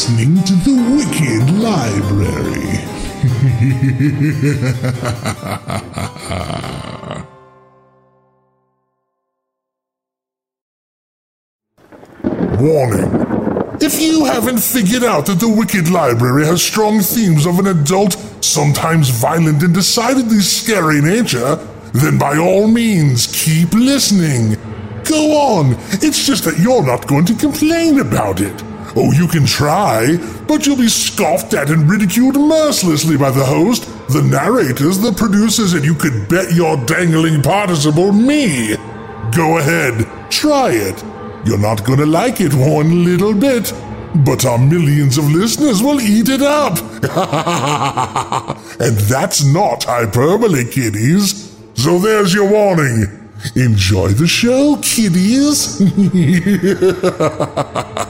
Listening to the Wicked Library. Warning. If you haven't figured out that the Wicked Library has strong themes of an adult, sometimes violent and decidedly scary nature, then by all means keep listening. Go on, it's just that you're not going to complain about it. Oh, you can try, but you'll be scoffed at and ridiculed mercilessly by the host, the narrators, the producers, and you could bet your dangling participle me. Go ahead, try it. You're not gonna like it one little bit, but our millions of listeners will eat it up. and that's not hyperbole, kiddies. So there's your warning. Enjoy the show, kiddies.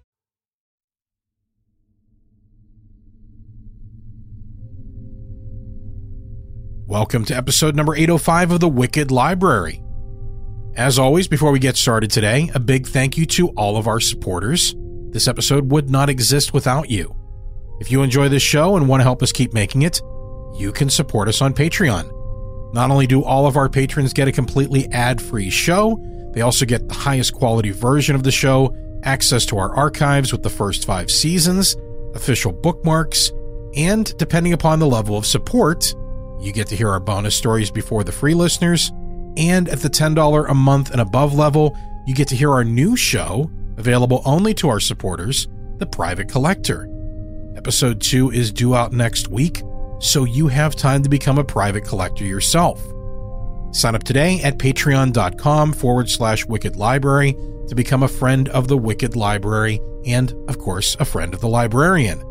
Welcome to episode number 805 of The Wicked Library. As always, before we get started today, a big thank you to all of our supporters. This episode would not exist without you. If you enjoy this show and want to help us keep making it, you can support us on Patreon. Not only do all of our patrons get a completely ad free show, they also get the highest quality version of the show, access to our archives with the first five seasons, official bookmarks, and depending upon the level of support, you get to hear our bonus stories before the free listeners. And at the $10 a month and above level, you get to hear our new show, available only to our supporters, The Private Collector. Episode 2 is due out next week, so you have time to become a private collector yourself. Sign up today at patreon.com forward slash wicked library to become a friend of the Wicked Library and, of course, a friend of the librarian.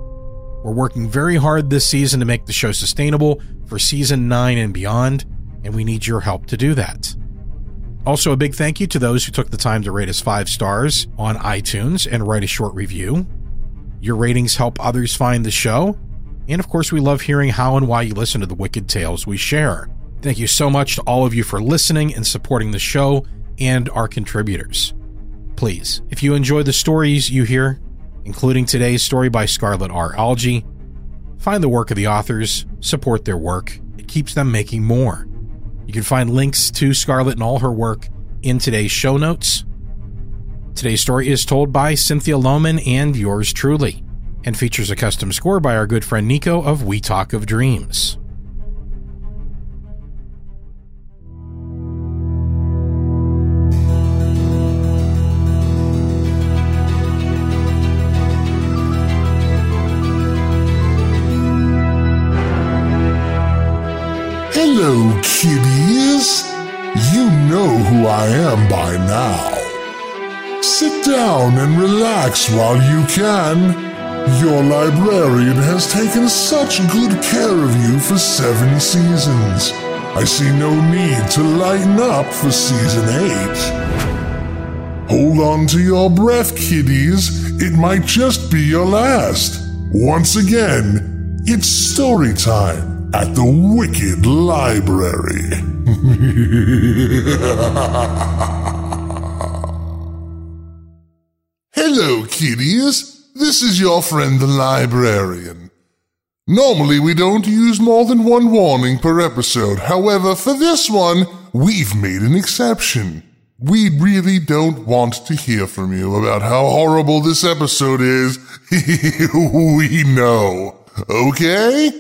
We're working very hard this season to make the show sustainable for season 9 and beyond, and we need your help to do that. Also, a big thank you to those who took the time to rate us five stars on iTunes and write a short review. Your ratings help others find the show, and of course, we love hearing how and why you listen to the wicked tales we share. Thank you so much to all of you for listening and supporting the show and our contributors. Please, if you enjoy the stories you hear, including today's story by Scarlett R. Algee, find the work of the authors, support their work. It keeps them making more. You can find links to Scarlett and all her work in today's show notes. Today's story is told by Cynthia Lowman and yours truly, and features a custom score by our good friend Nico of We Talk of Dreams. Kiddies. You know who I am by now. Sit down and relax while you can. Your librarian has taken such good care of you for seven seasons. I see no need to lighten up for season 8. Hold on to your breath, kiddies. It might just be your last. Once again, it's story time at the Wicked Library. Hello, kiddies. This is your friend the librarian. Normally, we don't use more than one warning per episode. However, for this one, we've made an exception. We really don't want to hear from you about how horrible this episode is. we know. Okay?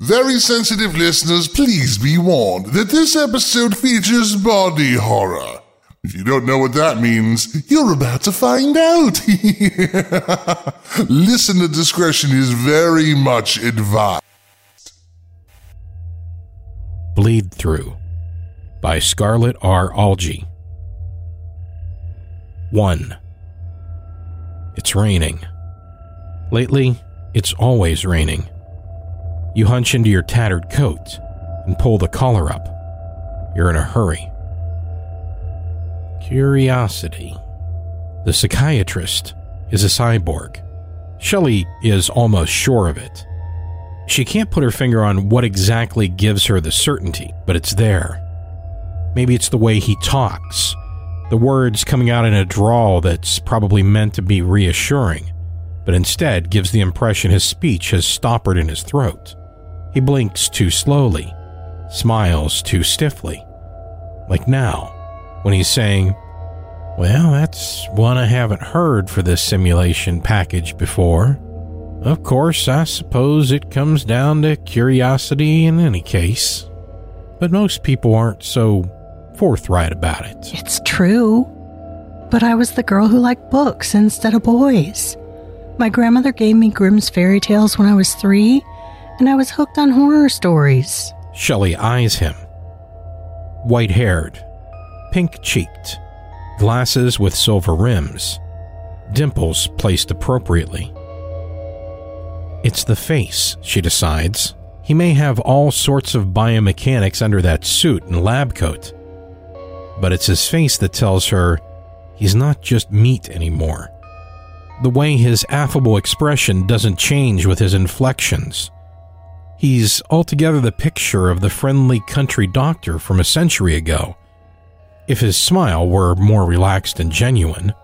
Very sensitive listeners, please be warned that this episode features body horror. If you don't know what that means, you're about to find out. Listener discretion is very much advised. Bleedthrough by Scarlett R. Algee. 1. It's raining. Lately, it's always raining. You hunch into your tattered coat and pull the collar up. You're in a hurry. Curiosity. The psychiatrist is a cyborg. Shelley is almost sure of it. She can't put her finger on what exactly gives her the certainty, but it's there. Maybe it's the way he talks, the words coming out in a drawl that's probably meant to be reassuring, but instead gives the impression his speech has stoppered in his throat. He blinks too slowly, smiles too stiffly. Like now, when he's saying, Well, that's one I haven't heard for this simulation package before. Of course, I suppose it comes down to curiosity in any case. But most people aren't so forthright about it. It's true. But I was the girl who liked books instead of boys. My grandmother gave me Grimm's fairy tales when I was three, and I was hooked on horror stories. Shelley eyes him. White haired, pink cheeked, glasses with silver rims, dimples placed appropriately. It's the face, she decides. He may have all sorts of biomechanics under that suit and lab coat, but it's his face that tells her he's not just meat anymore. The way his affable expression doesn't change with his inflections. He's altogether the picture of the friendly country doctor from a century ago, if his smile were more relaxed and genuine.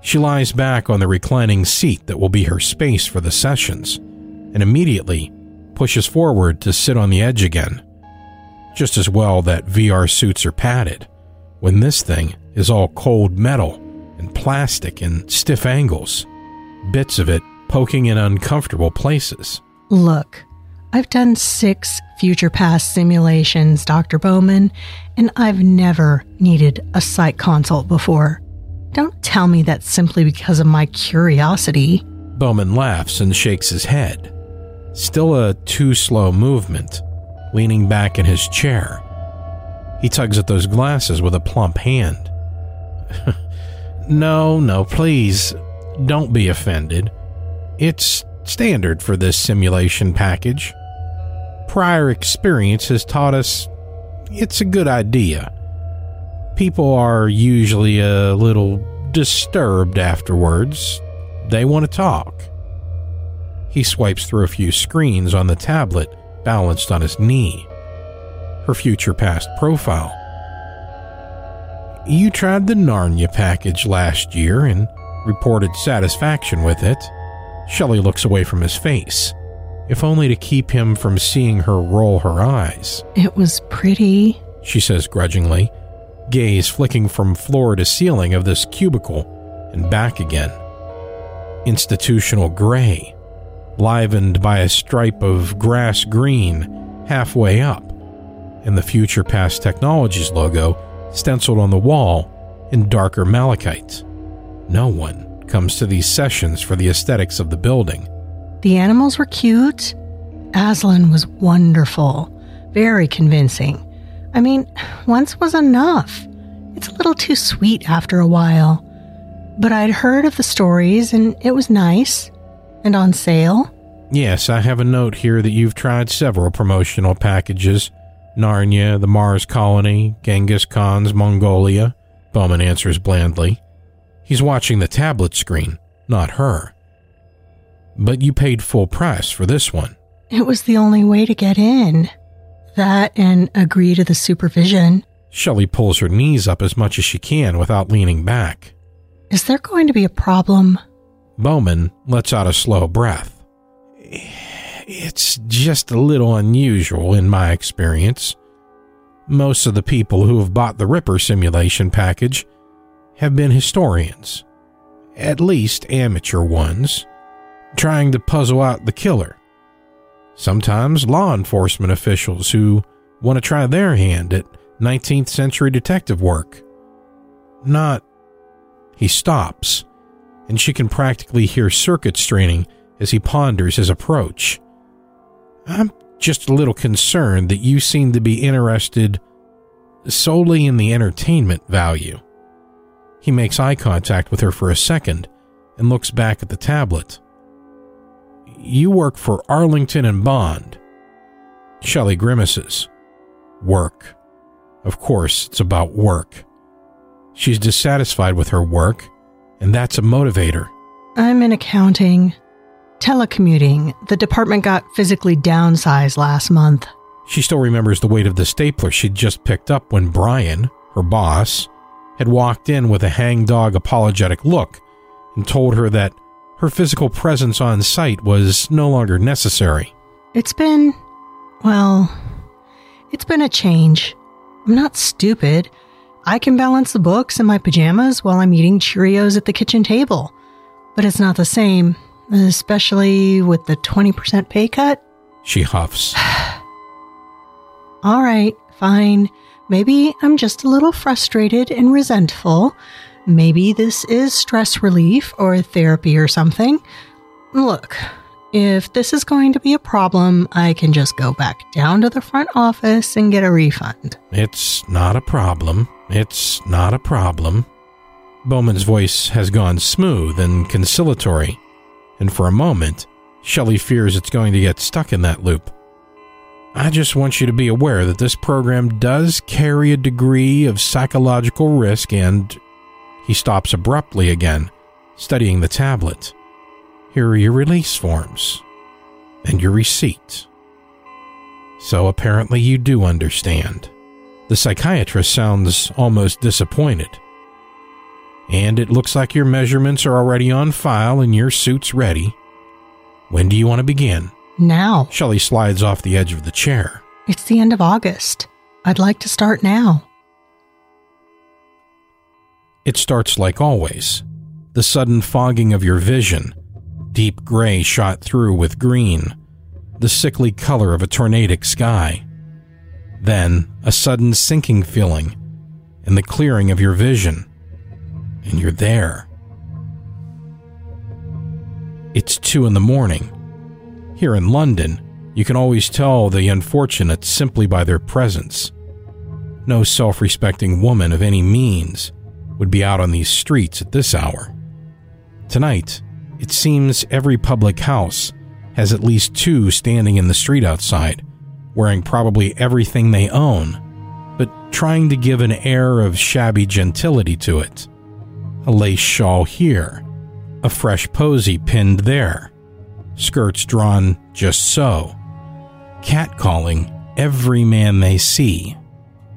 She lies back on the reclining seat that will be her space for the sessions, and immediately pushes forward to sit on the edge again. Just as well that VR suits are padded, when this thing is all cold metal and plastic and stiff angles, bits of it poking in uncomfortable places. Look, I've done six future past simulations, Dr. Bowman, and I've never needed a psych consult before. Don't tell me that's simply because of my curiosity. Bowman laughs and shakes his head. Still a too slow movement, leaning back in his chair. He tugs at those glasses with a plump hand. no, no, please, don't be offended. It's standard for this simulation package. Prior experience has taught us it's a good idea. People are usually a little disturbed afterwards. They want to talk. He swipes through a few screens on the tablet balanced on his knee. Her future past profile. You tried the Narnia package last year and reported satisfaction with it. Shelley looks away from his face, if only to keep him from seeing her roll her eyes. It was pretty, she says grudgingly, gaze flicking from floor to ceiling of this cubicle and back again. Institutional gray, livened by a stripe of grass green halfway up, and the Future Past Technologies logo stenciled on the wall in darker malachite. No one comes to these sessions for the aesthetics of the building. The animals were cute. Aslan was wonderful, very convincing. I mean, once was enough. It's a little too sweet after a while. But I'd heard of the stories and it was nice and on sale. Yes, I have a note here that you've tried several promotional packages, Narnia, the Mars colony, Genghis Khan's Mongolia, Bowman answers blandly. He's watching the tablet screen, not her. But you paid full price for this one. It was the only way to get in. That and agree to the supervision. Shelley pulls her knees up as much as she can without leaning back. Is there going to be a problem? Bowman lets out a slow breath. It's just a little unusual in my experience. Most of the people who have bought the Ripper simulation package have been historians, at least amateur ones, trying to puzzle out the killer. Sometimes law enforcement officials who want to try their hand at 19th century detective work. Not. He stops, and she can practically hear circuit straining as he ponders his approach. I'm just a little concerned that you seem to be interested solely in the entertainment value. He makes eye contact with her for a second and looks back at the tablet. You work for Arlington and Bond. Shelley grimaces. Work. Of course, it's about work. She's dissatisfied with her work, and that's a motivator. I'm in accounting. Telecommuting. The department got physically downsized last month. She still remembers the weight of the stapler she'd just picked up when Brian, her boss, had walked in with a hangdog apologetic look and told her that her physical presence on site was no longer necessary. It's been, well, it's been a change. I'm not stupid. I can balance the books in my pajamas while I'm eating Cheerios at the kitchen table. But it's not the same, especially with the 20% pay cut. She huffs. All right, fine. Maybe I'm just a little frustrated and resentful. Maybe this is stress relief or therapy or something. Look, if this is going to be a problem, I can just go back down to the front office and get a refund. It's not a problem. It's not a problem. Bowman's voice has gone smooth and conciliatory, and for a moment, Shelley fears it's going to get stuck in that loop. I just want you to be aware that this program does carry a degree of psychological risk and. He stops abruptly again, studying the tablet. Here are your release forms and your receipt. So apparently you do understand. The psychiatrist sounds almost disappointed. And it looks like your measurements are already on file and your suit's ready. When do you want to begin? Now. Shelley slides off the edge of the chair. It's the end of August. I'd like to start now. It starts like always the sudden fogging of your vision, deep gray shot through with green, the sickly color of a tornadic sky. Then a sudden sinking feeling and the clearing of your vision, and you're there. It's two in the morning. Here in London, you can always tell the unfortunate simply by their presence. No self respecting woman of any means would be out on these streets at this hour. Tonight, it seems every public house has at least two standing in the street outside, wearing probably everything they own, but trying to give an air of shabby gentility to it. A lace shawl here, a fresh posy pinned there, skirts drawn just so, catcalling every man they see.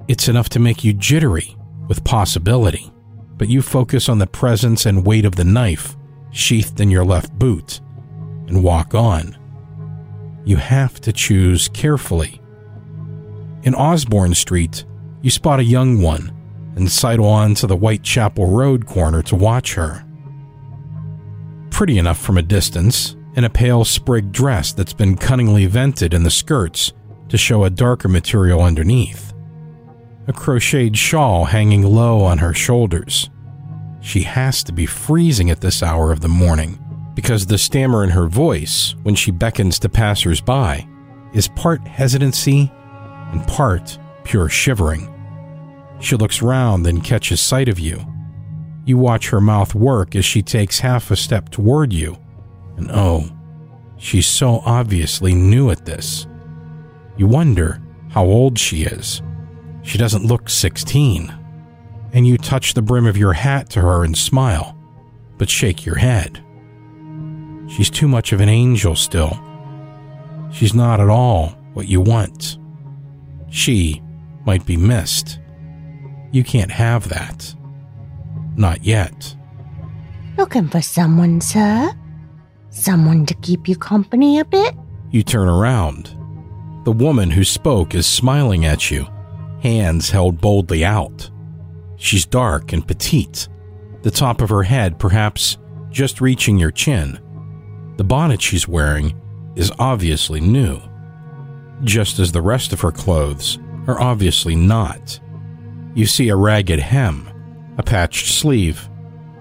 It's enough to make you jittery with possibility, but you focus on the presence and weight of the knife sheathed in your left boot and walk on. You have to choose carefully. In Osborne Street, you spot a young one and sidle on to the Whitechapel Road corner to watch her. Pretty enough from a distance, in a pale sprig dress that's been cunningly vented in the skirts to show a darker material underneath. A crocheted shawl hanging low on her shoulders. She has to be freezing at this hour of the morning because the stammer in her voice when she beckons to passers by is part hesitancy and part pure shivering. She looks round and catches sight of you. You watch her mouth work as she takes half a step toward you, and oh, she's so obviously new at this. You wonder how old she is. She doesn't look 16. And you touch the brim of your hat to her and smile, but shake your head. She's too much of an angel still. She's not at all what you want. She might be missed. You can't have that. Not yet. Looking for someone, sir? Someone to keep you company a bit? You turn around. The woman who spoke is smiling at you, hands held boldly out. She's dark and petite, the top of her head perhaps just reaching your chin. The bonnet she's wearing is obviously new, just as the rest of her clothes are obviously not. You see a ragged hem, a patched sleeve.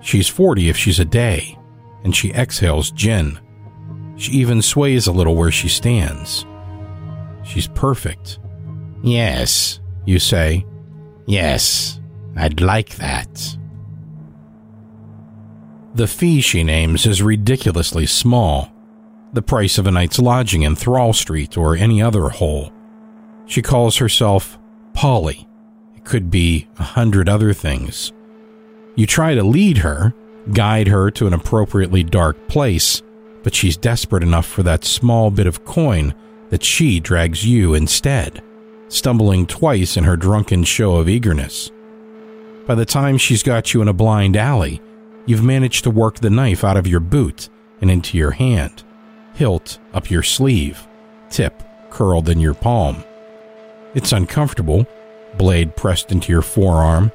She's 40 if she's a day, and she exhales gin. She even sways a little where she stands. She's perfect. Yes, you say. Yes, I'd like that. The fee she names is ridiculously small, the price of a night's lodging in Thrawl Street or any other hole. She calls herself Polly. It could be a hundred other things. You try to lead her, guide her to an appropriately dark place, but she's desperate enough for that small bit of coin that she drags you instead, stumbling twice in her drunken show of eagerness. By the time she's got you in a blind alley, you've managed to work the knife out of your boot and into your hand, hilt up your sleeve, tip curled in your palm. It's uncomfortable, blade pressed into your forearm,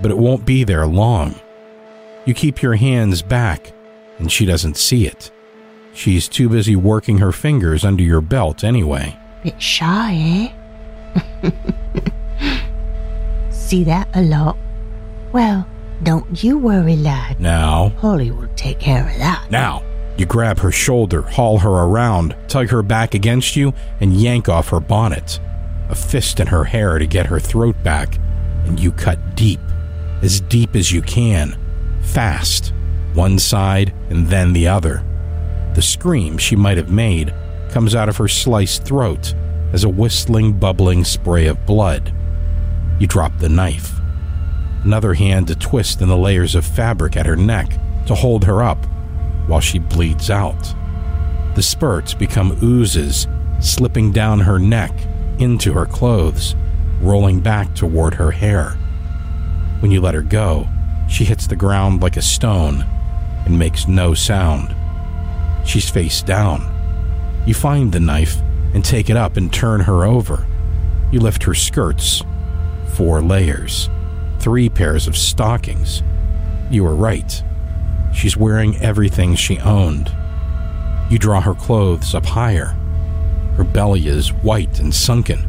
but it won't be there long. You keep your hands back, and she doesn't see it. She's too busy working her fingers under your belt anyway. Bit shy, eh? See that a lot? Well, don't you worry, lad. Now, Polly will take care of that. now, you grab her shoulder, haul her around, tug her back against you, and yank off her bonnet. A fist in her hair to get her throat back, and you cut deep, as deep as you can, fast, one side and then the other. The scream she might have made comes out of her sliced throat as a whistling, bubbling spray of blood. You drop the knife. Another hand to twist in the layers of fabric at her neck to hold her up while she bleeds out. The spurts become oozes, slipping down her neck into her clothes, rolling back toward her hair. When you let her go, she hits the ground like a stone and makes no sound. She's face down. You find the knife and take it up and turn her over. You lift her skirts. Four layers. Three pairs of stockings. You were right. She's wearing everything she owned. You draw her clothes up higher. Her belly is white and sunken,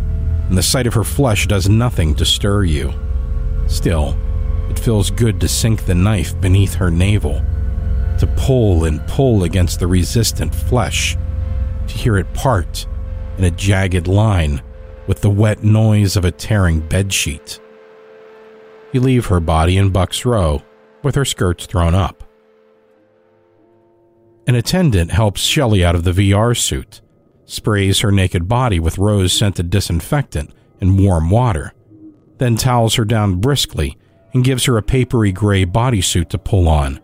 and the sight of her flesh does nothing to stir you. Still, it feels good to sink the knife beneath her navel to pull and pull against the resistant flesh, to hear it part in a jagged line with the wet noise of a tearing bedsheet. You leave her body in Buck's Row with her skirts thrown up. An attendant helps Shelley out of the VR suit, sprays her naked body with rose scented disinfectant and warm water, then towels her down briskly and gives her a papery gray bodysuit to pull on.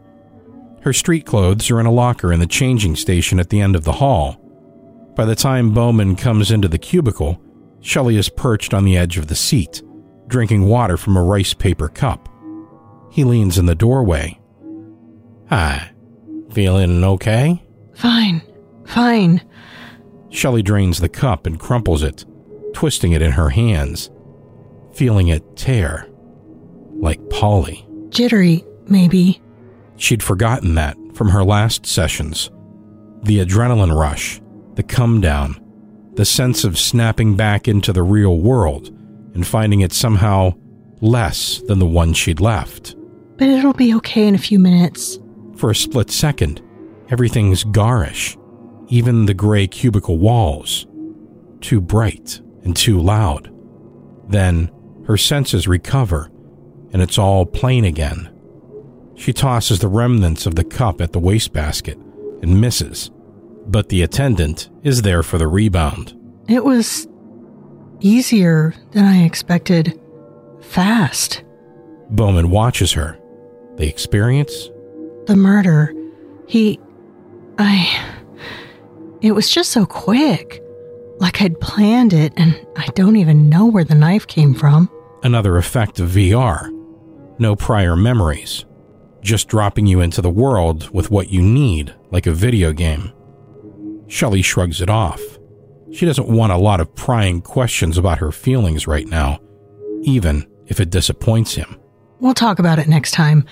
Her street clothes are in a locker in the changing station at the end of the hall. By the time Bowman comes into the cubicle, Shelley is perched on the edge of the seat, drinking water from a rice paper cup. He leans in the doorway. Hi, feeling okay? Fine, fine. Shelley drains the cup and crumples it, twisting it in her hands, feeling it tear. Like Polly. Jittery, maybe. She'd forgotten that from her last sessions. The adrenaline rush, the come down, the sense of snapping back into the real world and finding it somehow less than the one she'd left. But it'll be okay in a few minutes. For a split second, everything's garish, even the gray cubicle walls. Too bright and too loud. Then her senses recover, and it's all plain again. She tosses the remnants of the cup at the wastebasket and misses, but the attendant is there for the rebound. It was easier than I expected. Fast. Bowman watches her. The experience? The murder. He. I. It was just so quick. Like I'd planned it, and I don't even know where the knife came from. Another effect of VR. No prior memories. Just dropping you into the world with what you need, like a video game. Shelley shrugs it off. She doesn't want a lot of prying questions about her feelings right now, even if it disappoints him. We'll talk about it next time.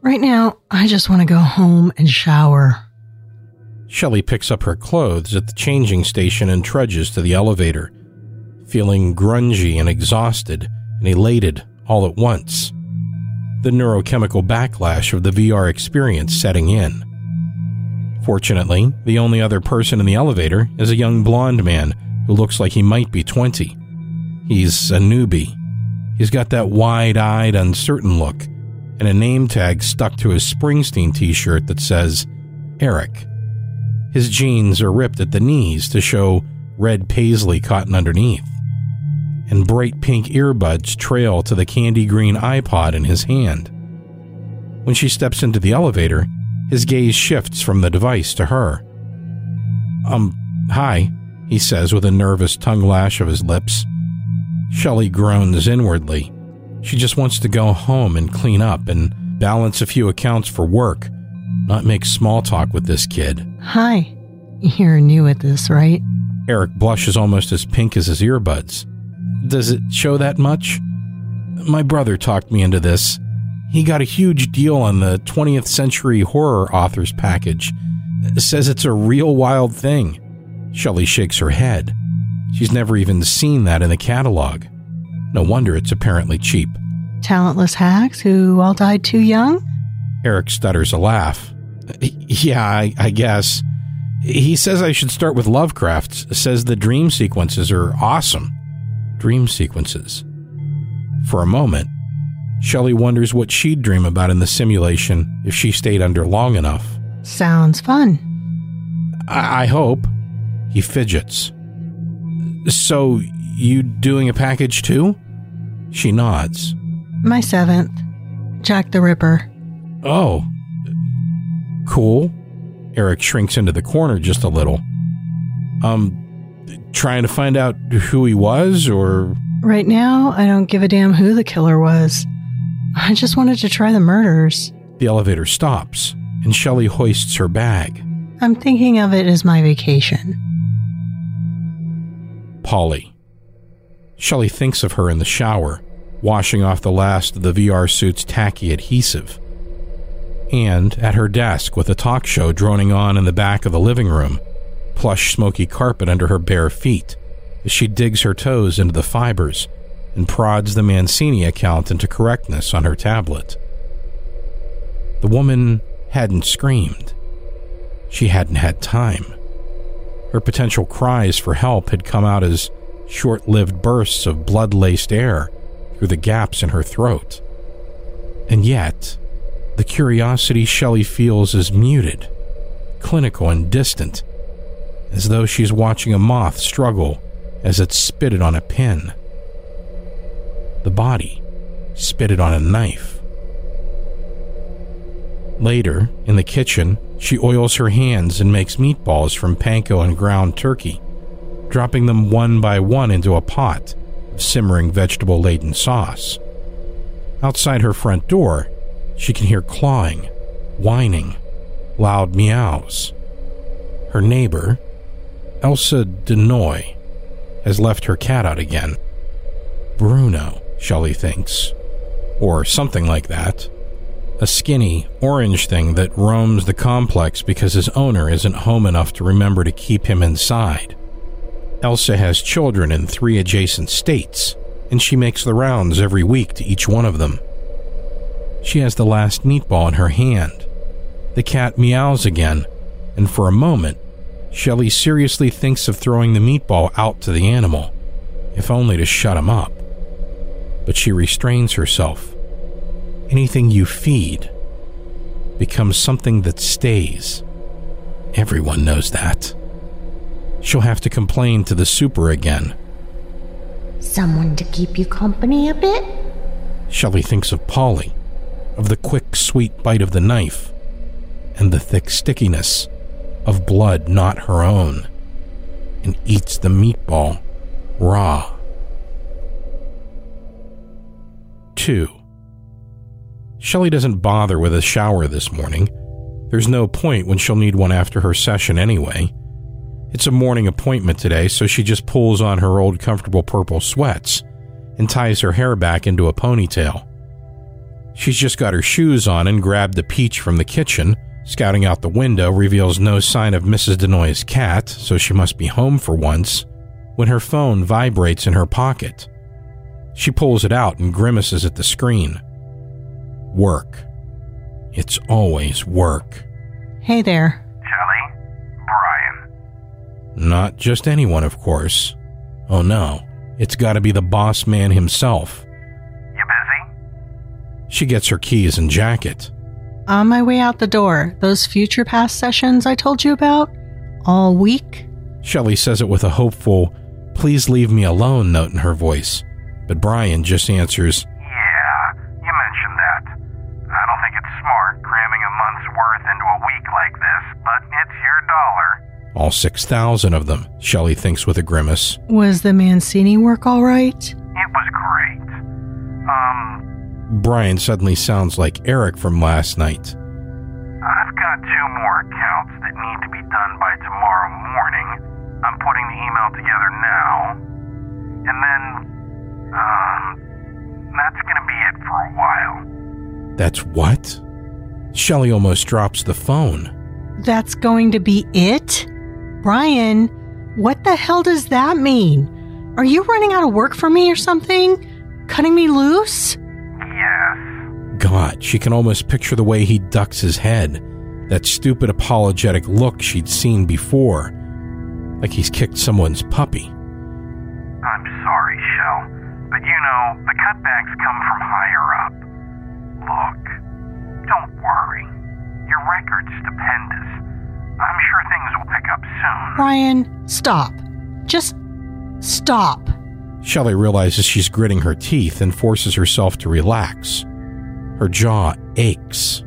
Right now, I just want to go home and shower. Shelley picks up her clothes at the changing station and trudges to the elevator, feeling grungy and exhausted and elated all at once. The neurochemical backlash of the VR experience setting in. Fortunately, the only other person in the elevator is a young blond man who looks like he might be 20. He's a newbie. He's got that wide eyed, uncertain look and a name tag stuck to his Springsteen t shirt that says Eric. His jeans are ripped at the knees to show red paisley cotton underneath, and bright pink earbuds trail to the candy green iPod in his hand. When she steps into the elevator, his gaze shifts from the device to her. Um, hi, he says with a nervous tongue lash of his lips. Shelley groans inwardly. She just wants to go home and clean up and balance a few accounts for work, not make small talk with this kid. Hi. You're new at this, right? Eric blushes almost as pink as his earbuds. Does it show that much? My brother talked me into this. He got a huge deal on the 20th Century Horror Authors package. Says it's a real wild thing. Shelley shakes her head. She's never even seen that in the catalog. No wonder it's apparently cheap. Talentless hacks who all died too young? Eric stutters a laugh. Yeah, I, I guess. He says I should start with Lovecraft, says the dream sequences are awesome. Dream sequences. For a moment, Shelley wonders what she'd dream about in the simulation if she stayed under long enough. Sounds fun. I, I hope. He fidgets. So, you doing a package too? She nods. My seventh. Jack the Ripper. Oh. Cool. Eric shrinks into the corner just a little. Um, trying to find out who he was, or. Right now, I don't give a damn who the killer was. I just wanted to try the murders. The elevator stops, and Shelley hoists her bag. I'm thinking of it as my vacation. Polly. Shelley thinks of her in the shower, washing off the last of the VR suit's tacky adhesive. And at her desk with a talk show droning on in the back of the living room, plush smoky carpet under her bare feet, as she digs her toes into the fibers and prods the Mancini account into correctness on her tablet. The woman hadn't screamed. She hadn't had time. Her potential cries for help had come out as short lived bursts of blood laced air through the gaps in her throat. And yet, the curiosity Shelley feels is muted, clinical and distant, as though she's watching a moth struggle as it's spitted on a pin. The body spit it on a knife. Later, in the kitchen, she oils her hands and makes meatballs from panko and ground turkey, dropping them one by one into a pot of simmering vegetable laden sauce. Outside her front door, she can hear clawing, whining, loud meows. Her neighbor, Elsa Denoy, has left her cat out again. Bruno, Shelley thinks. Or something like that. A skinny, orange thing that roams the complex because his owner isn't home enough to remember to keep him inside. Elsa has children in three adjacent states, and she makes the rounds every week to each one of them. She has the last meatball in her hand. The cat meows again, and for a moment, Shelley seriously thinks of throwing the meatball out to the animal, if only to shut him up. But she restrains herself. Anything you feed becomes something that stays. Everyone knows that. She'll have to complain to the super again. Someone to keep you company a bit? Shelley thinks of Polly, of the quick, sweet bite of the knife, and the thick stickiness of blood not her own, and eats the meatball raw. 2. Shelley doesn't bother with a shower this morning. There's no point when she'll need one after her session anyway. It's a morning appointment today, so she just pulls on her old comfortable purple sweats and ties her hair back into a ponytail. She's just got her shoes on and grabbed the peach from the kitchen. Scouting out the window reveals no sign of Mrs. Denoy's cat, so she must be home for once, when her phone vibrates in her pocket. She pulls it out and grimaces at the screen. Work. It's always work. Hey there. Shelley? Brian. Not just anyone, of course. Oh no, it's gotta be the boss man himself. You busy? She gets her keys and jacket. On my way out the door, those future past sessions I told you about, all week. Shelley says it with a hopeful, please leave me alone note in her voice. But Brian just answers, Yeah, you mentioned that. I don't think it's smart cramming a month's worth into a week like this, but it's your dollar. all 6,000 of them, Shelley thinks with a grimace. Was the Mancini work all right? It was great. Um, Brian suddenly sounds like Eric from last night. I've got two more accounts that need to be done by tomorrow morning. I'm putting the email together now. And then, um, that's gonna be it for a while. That's what? Shelley almost drops the phone. That's going to be it? Brian, what the hell does that mean? Are you running out of work for me or something? Cutting me loose? Yes. God, she can almost picture the way he ducks his head. That stupid apologetic look she'd seen before. Like he's kicked someone's puppy. I'm sorry, Shell, but you know, the cutbacks come from higher up. Look, don't worry. Your record's stupendous. I'm sure things will pick up soon. Brian, stop. Just stop. Shelley realizes she's gritting her teeth and forces herself to relax. Her jaw aches.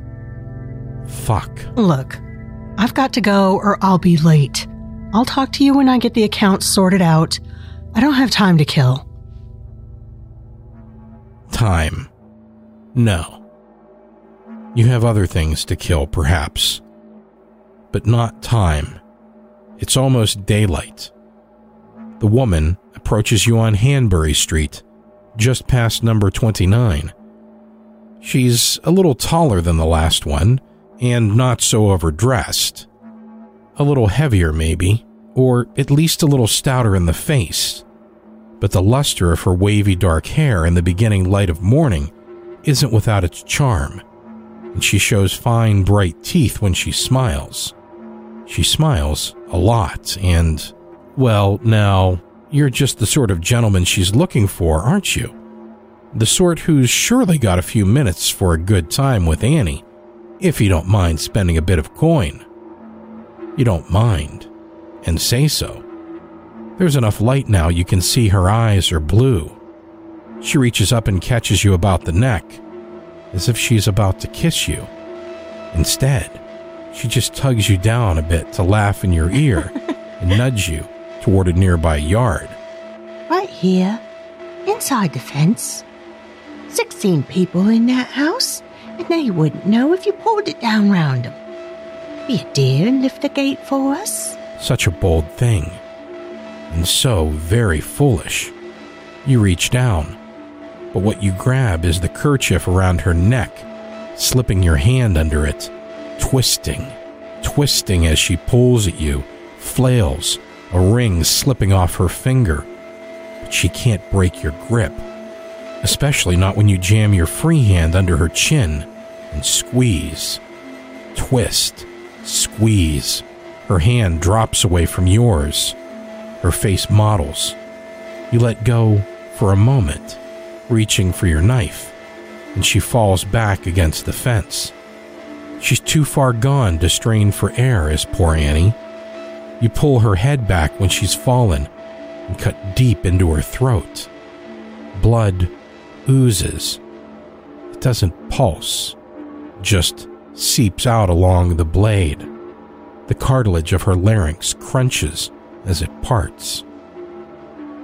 Fuck. Look, I've got to go or I'll be late. I'll talk to you when I get the accounts sorted out. I don't have time to kill. Time. No. You have other things to kill, perhaps. But not time. It's almost daylight. The woman approaches you on Hanbury Street, just past number 29. She's a little taller than the last one, and not so overdressed. A little heavier, maybe, or at least a little stouter in the face. But the luster of her wavy dark hair in the beginning light of morning isn't without its charm, and she shows fine, bright teeth when she smiles. She smiles a lot, and, well, now, you're just the sort of gentleman she's looking for, aren't you? The sort who's surely got a few minutes for a good time with Annie, if you don't mind spending a bit of coin. You don't mind, and say so. There's enough light now you can see her eyes are blue. She reaches up and catches you about the neck, as if she's about to kiss you. Instead, she just tugs you down a bit to laugh in your ear and nudge you toward a nearby yard. Right here, inside the fence. Sixteen people in that house, and they wouldn't know if you pulled it down round them. Be a dear and lift the gate for us. Such a bold thing. And so very foolish. You reach down, but what you grab is the kerchief around her neck, slipping your hand under it, twisting, twisting as she pulls at you, flails, a ring slipping off her finger. But she can't break your grip, especially not when you jam your free hand under her chin and squeeze, twist, squeeze. Her hand drops away from yours. Her face models. You let go for a moment, reaching for your knife, and she falls back against the fence. She's too far gone to strain for air, is poor Annie. You pull her head back when she's fallen and cut deep into her throat. Blood oozes. It doesn't pulse, just seeps out along the blade. The cartilage of her larynx crunches as it parts.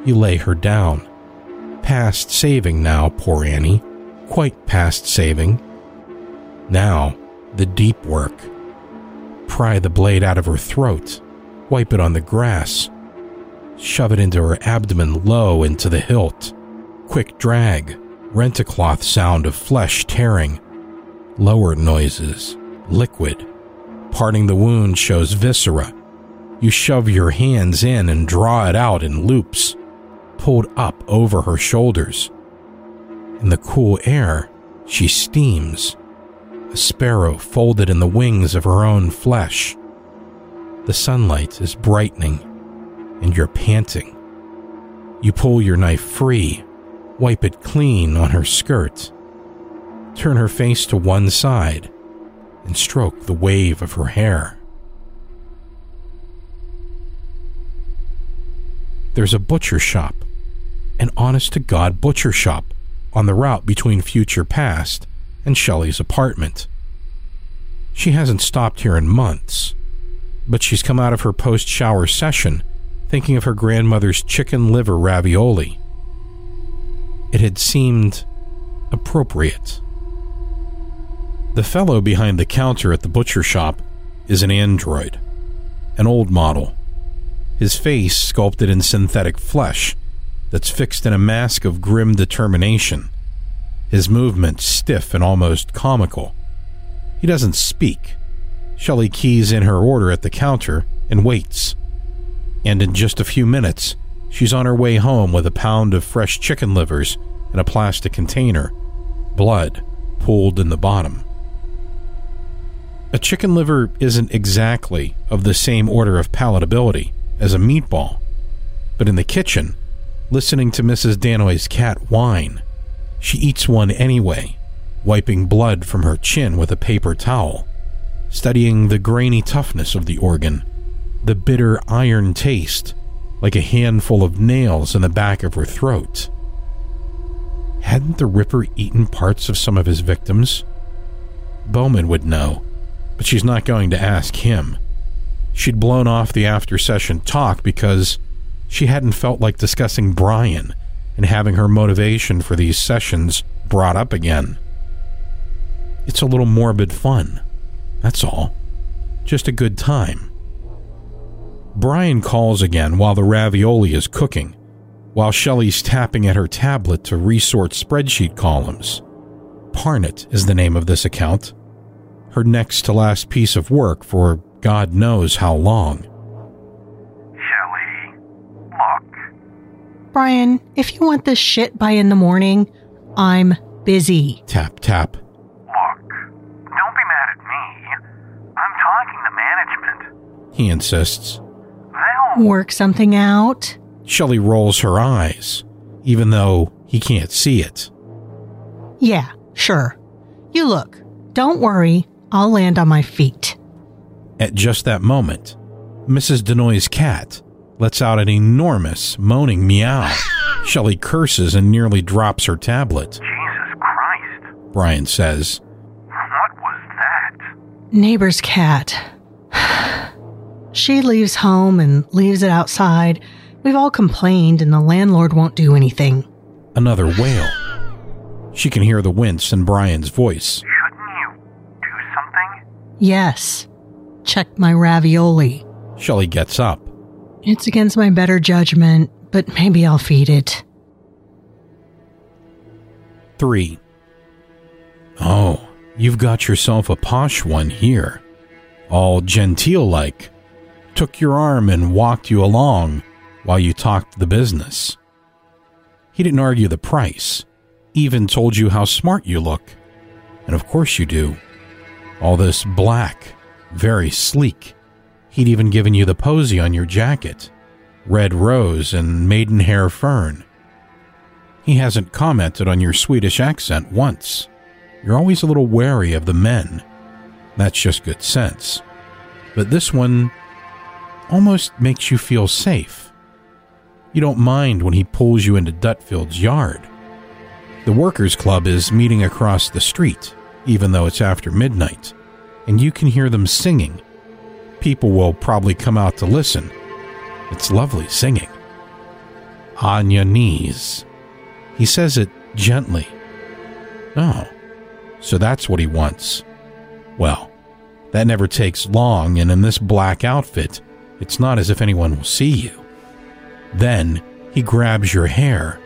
You lay her down. Past saving now, poor Annie. Quite past saving. Now, the deep work. Pry the blade out of her throat, wipe it on the grass, shove it into her abdomen low into the hilt. Quick drag, rent a cloth sound of flesh tearing. Lower noises, liquid. Parting the wound shows viscera. You shove your hands in and draw it out in loops, pulled up over her shoulders. In the cool air, she steams a sparrow folded in the wings of her own flesh. The sunlight is brightening, and you're panting. You pull your knife free, wipe it clean on her skirt, turn her face to one side, and stroke the wave of her hair. There's a butcher shop, an honest to God butcher shop, on the route between Future Past and Shelley's apartment. She hasn't stopped here in months, but she's come out of her post shower session thinking of her grandmother's chicken liver ravioli. It had seemed appropriate. The fellow behind the counter at the butcher shop is an android, an old model. His face sculpted in synthetic flesh that's fixed in a mask of grim determination his movements stiff and almost comical. He doesn't speak. Shelley keys in her order at the counter and waits. And in just a few minutes, she's on her way home with a pound of fresh chicken livers in a plastic container, blood pooled in the bottom. A chicken liver isn't exactly of the same order of palatability as a meatball, but in the kitchen, listening to Mrs. Denoy's cat whine, she eats one anyway, wiping blood from her chin with a paper towel, studying the grainy toughness of the organ, the bitter iron taste, like a handful of nails in the back of her throat. Hadn't the Ripper eaten parts of some of his victims? Bowman would know, but she's not going to ask him. She'd blown off the after session talk because she hadn't felt like discussing Brian and having her motivation for these sessions brought up again. It's a little morbid fun. That's all. Just a good time. Brian calls again while the ravioli is cooking, while Shelley's tapping at her tablet to resort spreadsheet columns. Parnett is the name of this account. Her next to last piece of work for God knows how long. Shelly, look. Brian, if you want this shit by in the morning, I'm busy. Tap, tap. Look, don't be mad at me. I'm talking to management. He insists. They'll. Work something out. Shelley rolls her eyes, even though he can't see it. Yeah, sure. You look. Don't worry. I'll land on my feet. At just that moment, Mrs. Denoy's cat lets out an enormous moaning meow. Shelley curses and nearly drops her tablet. Jesus Christ. Brian says, What was that? Neighbor's cat. she leaves home and leaves it outside. We've all complained, and the landlord won't do anything. Another wail. She can hear the wince in Brian's voice. Shouldn't you do something? Yes. Check my ravioli. Shelley gets up. It's against my better judgment, but maybe I'll feed it. 3. Oh, you've got yourself a posh one here. All genteel like. Took your arm and walked you along while you talked the business. He didn't argue the price, even told you how smart you look. And of course you do. All this black, very sleek. He'd even given you the posy on your jacket red rose and maidenhair fern. He hasn't commented on your Swedish accent once. You're always a little wary of the men. That's just good sense. But this one almost makes you feel safe. You don't mind when he pulls you into Dutfield's yard, The Workers' Club is meeting across the street, even though it's after midnight, and you can hear them singing. People will probably come out to listen. It's lovely singing. On your knees. He says it gently. Oh, so that's what he wants. Well, that never takes long, and in this black outfit, it's not as if anyone will see you. Then he grabs your hair,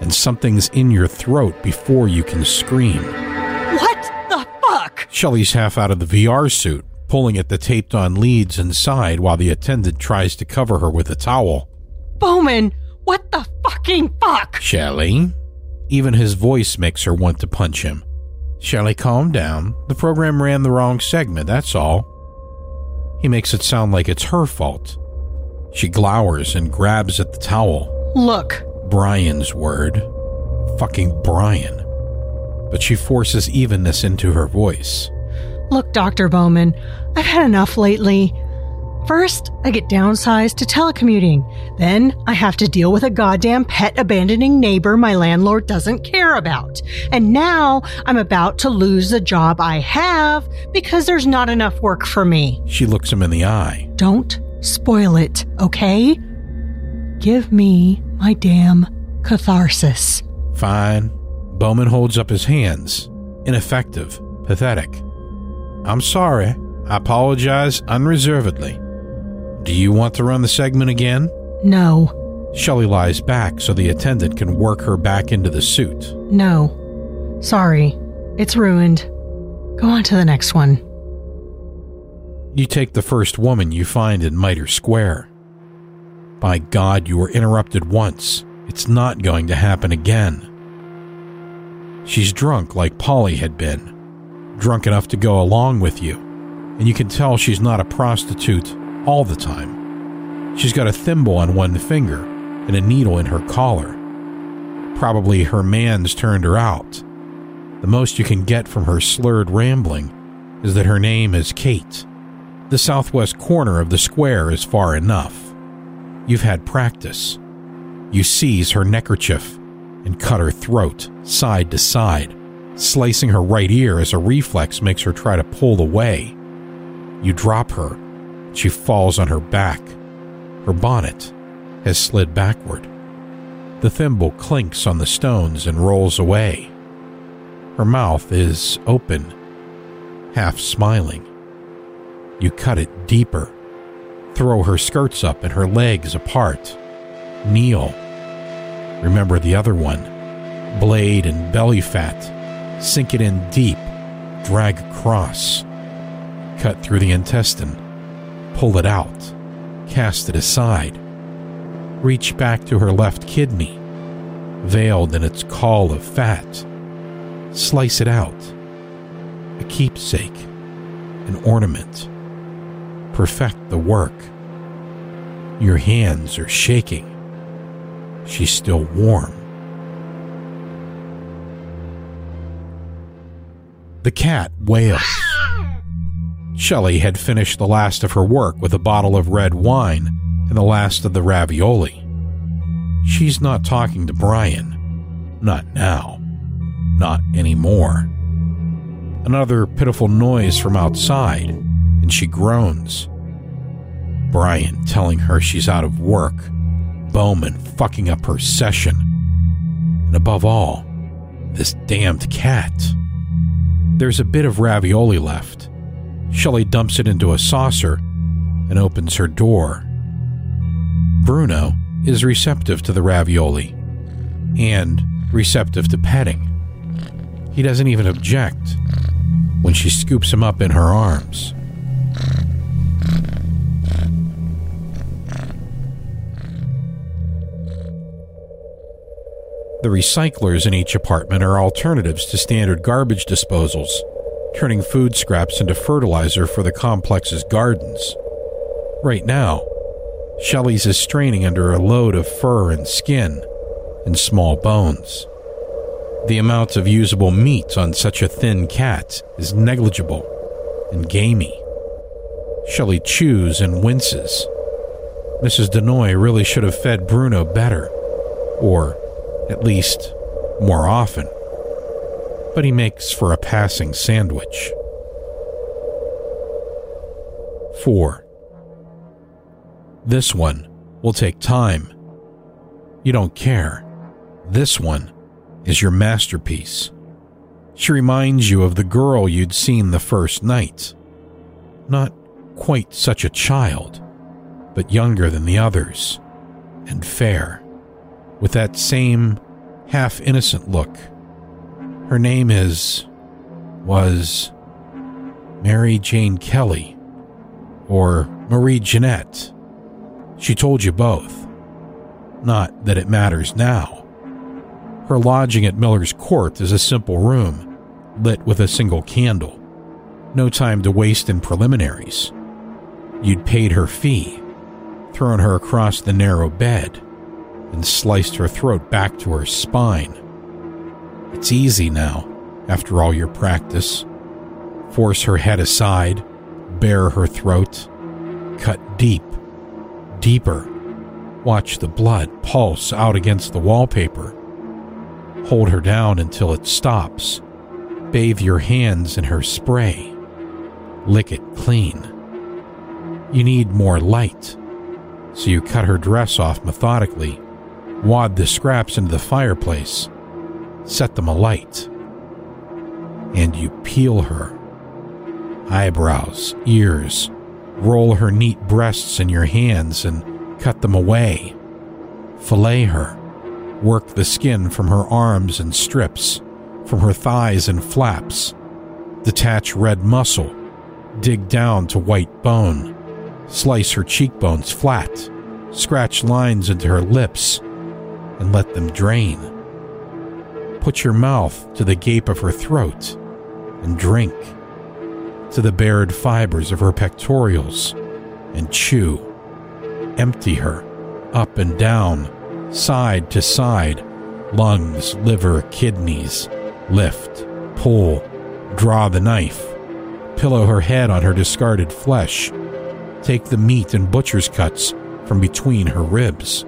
and something's in your throat before you can scream. What fuck? Shelley's half out of the VR suit, pulling at the taped on leads inside while the attendant tries to cover her with a towel. Bowman, what the fucking fuck? Shelly? Even his voice makes her want to punch him. Shelly, calm down. The program ran the wrong segment, that's all. He makes it sound like it's her fault. She glowers and grabs at the towel. Look, Brian's word. Fucking Brian. But she forces evenness into her voice. look, Dr. Bowman, I've had enough lately. First, I get downsized to telecommuting. Then, I have to deal with a goddamn pet abandoning neighbor my landlord doesn't care about. And now, I'm about to lose the job I have because there's not enough work for me. She looks him in the eye. Don't spoil it, okay? Give me my damn catharsis. Fine. Bowman holds up his hands. Ineffective. Pathetic. I'm sorry. I apologize unreservedly. Do you want to run the segment again? No, Shelley lies back so the attendant can work her back into the suit. no. Sorry, it's ruined. Go on to the next one. You take the first woman you find in Mitre Square. By God, you were interrupted once. It's not going to happen again. She's drunk like Polly had been, drunk enough to go along with you, and you can tell she's not a prostitute all the time. She's got a thimble on one finger and a needle in her collar. Probably her man's turned her out. The most you can get from her slurred rambling is that her name is Kate. The southwest corner of the square is far enough. You've had practice. You seize her neckerchief and cut her throat side to side, slicing her right ear as a reflex makes her try to pull away. You drop her. She falls on her back. Her bonnet has slid backward. The thimble clinks on the stones and rolls away. Her mouth is open, half smiling. You cut it deeper. Throw her skirts up and her legs apart. Kneel. Remember the other one. Blade and belly fat. Sink it in deep. Drag across. Cut through the intestine. Pull it out. Cast it aside. Reach back to her left kidney. Veiled in its caul of fat. Slice it out. A keepsake. An ornament perfect the work. Your hands are shaking. She's still warm. The cat wails. Shelley had finished the last of her work with a bottle of red wine and the last of the ravioli. She's not talking to Brian. Not now. Not anymore. Another pitiful noise from outside and she groans. Brian telling her she's out of work, Bowman fucking up her session, and above all, this damned cat. There's a bit of ravioli left. Shelley dumps it into a saucer and opens her door. Bruno is receptive to the ravioli and receptive to petting. He doesn't even object when she scoops him up in her arms. The recyclers in each apartment are alternatives to standard garbage disposals, turning food scraps into fertilizer for the complex's gardens. Right now, Shelley's is straining under a load of fur and skin and small bones. The amount of usable meat on such a thin cat is negligible and gamey. Shelley chews and winces. Mrs. Denoy really should have fed Bruno better, or at least more often, but he makes for a passing sandwich. 4. This one will take time. You don't care. This one is your masterpiece. She reminds you of the girl you'd seen the first night. Not quite such a child, but younger than the others, and fair, with that same half innocent look. Her name is. was. Mary Jane Kelly, or Marie Jeanette. She told you both. Not that it matters now. Her lodging at Miller's Court is a simple room, lit with a single candle. No time to waste in preliminaries. You'd paid her fee, thrown her across the narrow bed, and sliced her throat back to her spine. It's easy now, after all your practice. Force her head aside, bare her throat, cut deep, deeper. Watch the blood pulse out against the wallpaper. Hold her down until it stops. Bathe your hands in her spray. Lick it clean. You need more light, so you cut her dress off methodically, wad the scraps into the fireplace, set them alight, and you peel her. Eyebrows, ears, roll her neat breasts in your hands and cut them away. Fillet her, work the skin from her arms and strips, from her thighs and flaps, detach red muscle, dig down to white bone, slice her cheekbones flat, scratch lines into her lips, and let them drain. Put your mouth to the gape of her throat and drink, to the bared fibers of her pectorials and chew. Empty her, up and down, side to side, lungs, liver, kidneys. Lift, pull, draw the knife. Pillow her head on her discarded flesh. Take the meat and butcher's cuts from between her ribs.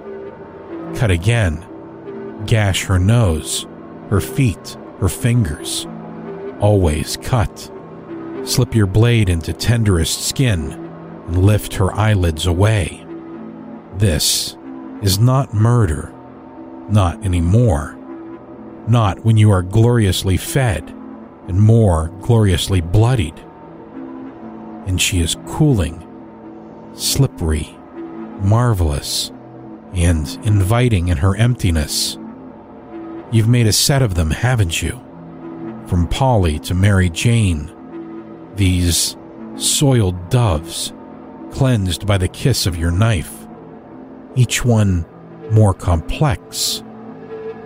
Cut again. Gash her nose, her feet, her fingers. Always cut. Slip your blade into tenderest skin and lift her eyelids away. This is not murder. Not anymore. Not when you are gloriously fed and more gloriously bloodied. And she is cooling, slippery, marvelous, and inviting in her emptiness. You've made a set of them, haven't you? From Polly to Mary Jane. These soiled doves, cleansed by the kiss of your knife. Each one more complex,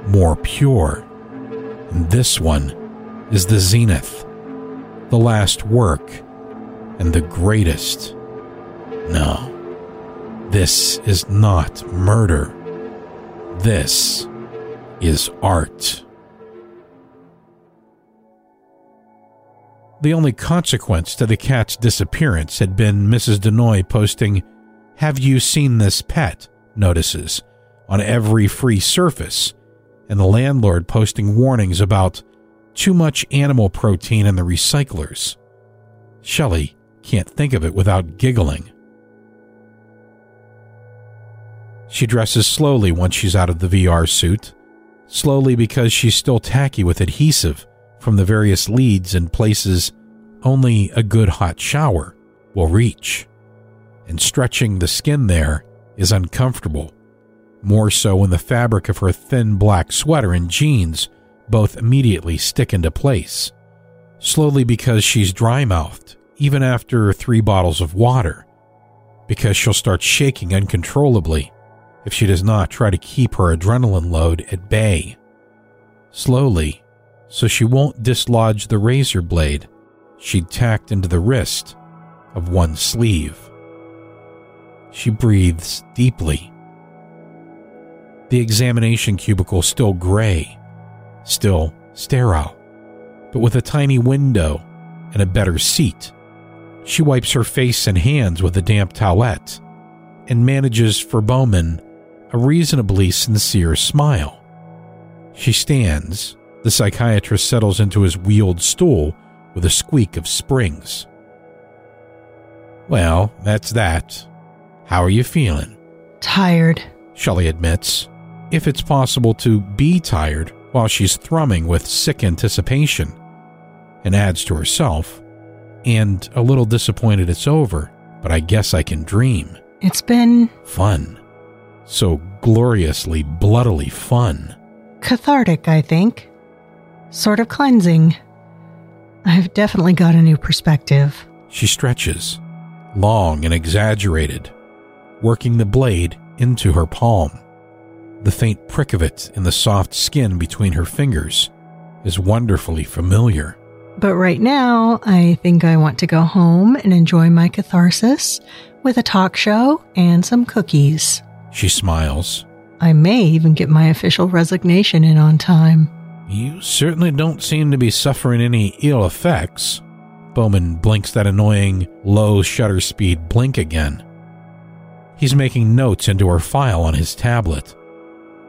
more pure. And this one is the zenith, the last work, and the greatest. No, this is not murder. This is art. The only consequence to the cat's disappearance had been Mrs. Denoy posting, Have you seen this pet? notices on every free surface, and the landlord posting warnings about too much animal protein in the recyclers. Shelley can't think of it without giggling. She dresses slowly once she's out of the VR suit, slowly because she's still tacky with adhesive from the various leads and places only a good hot shower will reach. And stretching the skin there is uncomfortable, more so when the fabric of her thin black sweater and jeans both immediately stick into place. Slowly because she's dry mouthed, even after three bottles of water, because she'll start shaking uncontrollably if she does not try to keep her adrenaline load at bay. Slowly, so she won't dislodge the razor blade she'd tacked into the wrist of one sleeve. She breathes deeply. The examination cubicle still gray, still sterile, but with a tiny window and a better seat. She wipes her face and hands with a damp towelette and manages for Bowman a reasonably sincere smile. She stands. The psychiatrist settles into his wheeled stool with a squeak of springs. Well, that's that. How are you feeling? Tired. Shelley admits. If it's possible to be tired while she's thrumming with sick anticipation, and adds to herself, and a little disappointed it's over, but I guess I can dream. It's been Fun. So gloriously, bloodily fun. cathartic, I think. Sort of cleansing. I've definitely got a new perspective. She stretches, long and exaggerated, working the blade into her palm. The faint prick of it in the soft skin between her fingers is wonderfully familiar. But right now, I think I want to go home and enjoy my catharsis with a talk show and some cookies. She smiles. I may even get my official resignation in on time. You certainly don't seem to be suffering any ill effects. Bowman blinks that annoying low shutter speed blink again. He's making notes into her file on his tablet,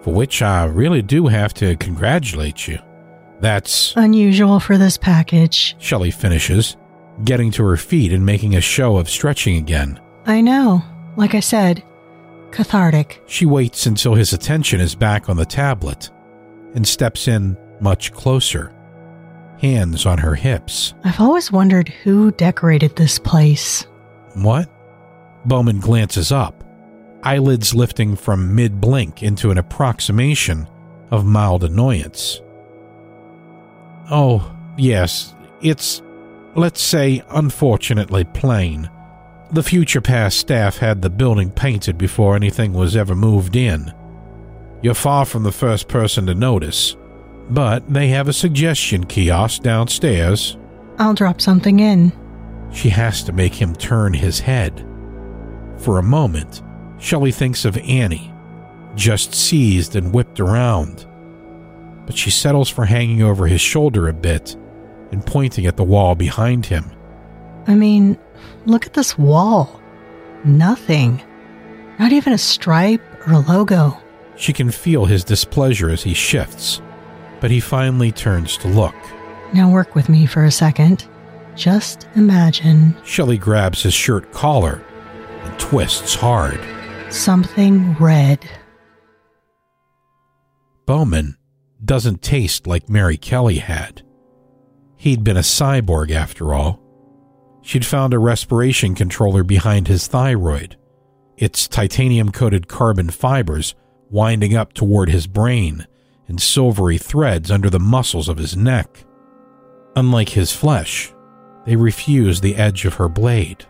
for which I really do have to congratulate you. That's Unusual for this package. Shelley finishes, getting to her feet and making a show of stretching again. I know. Like I said, cathartic. She waits until his attention is back on the tablet and steps in much closer, hands on her hips. I've always wondered who decorated this place. What? Bowman glances up, eyelids lifting from mid blink into an approximation of mild annoyance. Oh, yes, it's, let's say, unfortunately plain. The future past staff had the building painted before anything was ever moved in. You're far from the first person to notice, but they have a suggestion kiosk downstairs. I'll drop something in. She has to make him turn his head. For a moment, Shelley thinks of Annie, just seized and whipped around. But she settles for hanging over his shoulder a bit and pointing at the wall behind him. I mean, look at this wall. Nothing. Not even a stripe or a logo. She can feel his displeasure as he shifts, but he finally turns to look. Now work with me for a second. Just imagine Shelley grabs his shirt collar and twists hard. something red. Bowman doesn't taste like Mary Kelly had. He'd been a cyborg after all. She'd found a respiration controller behind his thyroid, its titanium coated carbon fibers winding up toward his brain in silvery threads under the muscles of his neck. Unlike his flesh, they refuse the edge of her blade.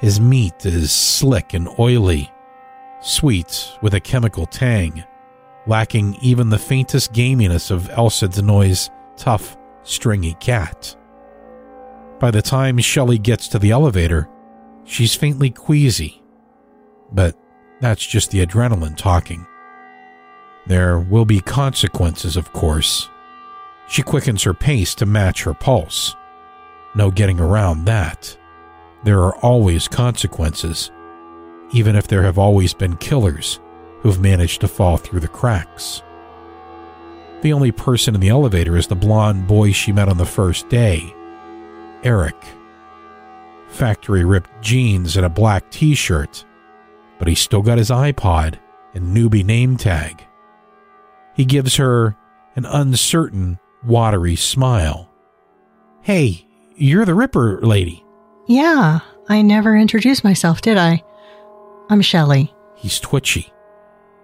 His meat is slick and oily, sweet with a chemical tang, lacking even the faintest gaminess of Elsa Denoy's tough, stringy cat. By the time Shelley gets to the elevator, she's faintly queasy, but that's just the adrenaline talking. There will be consequences, of course. She quickens her pace to match her pulse. No getting around that. There are always consequences, even if there have always been killers who've managed to fall through the cracks. The only person in the elevator is the blond boy she met on the first day, Eric. Factory ripped jeans and a black t shirt, but he's still got his iPod and newbie name tag. He gives her an uncertain, watery smile. Hey, you're the Ripper lady. Yeah, I never introduced myself, did I? I'm Shelley. He's twitchy.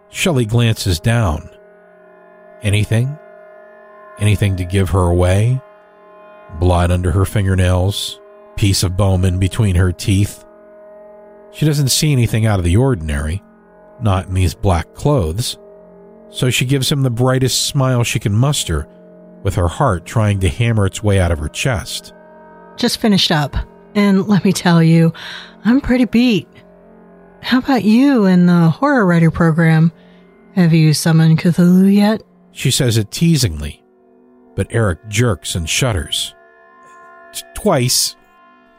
Shelley glances down. Anything? Anything to give her away? Blood under her fingernails, piece of Bowman between her teeth. She doesn't see anything out of the ordinary, not in these black clothes, so she gives him the brightest smile she can muster, with her heart trying to hammer its way out of her chest. Just finished up. And let me tell you, I'm pretty beat. How about you in the horror writer program? Have you summoned Cthulhu yet? She says it teasingly, but Eric jerks and shudders. Twice.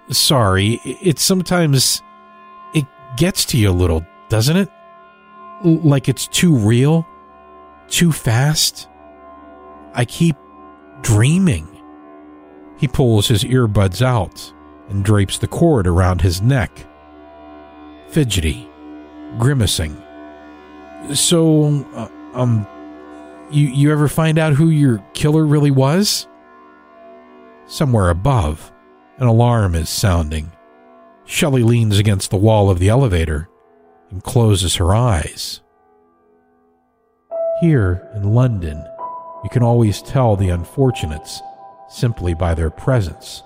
Sorry, it sometimes it gets to you a little, doesn't it? Like it's too real. too fast? I keep dreaming. He pulls his earbuds out and drapes the cord around his neck. Fidgety, grimacing. So, uh, um, you you ever find out who your killer really was? Somewhere above, an alarm is sounding. Shelley leans against the wall of the elevator and closes her eyes. Here in London, you can always tell the unfortunates simply by their presence.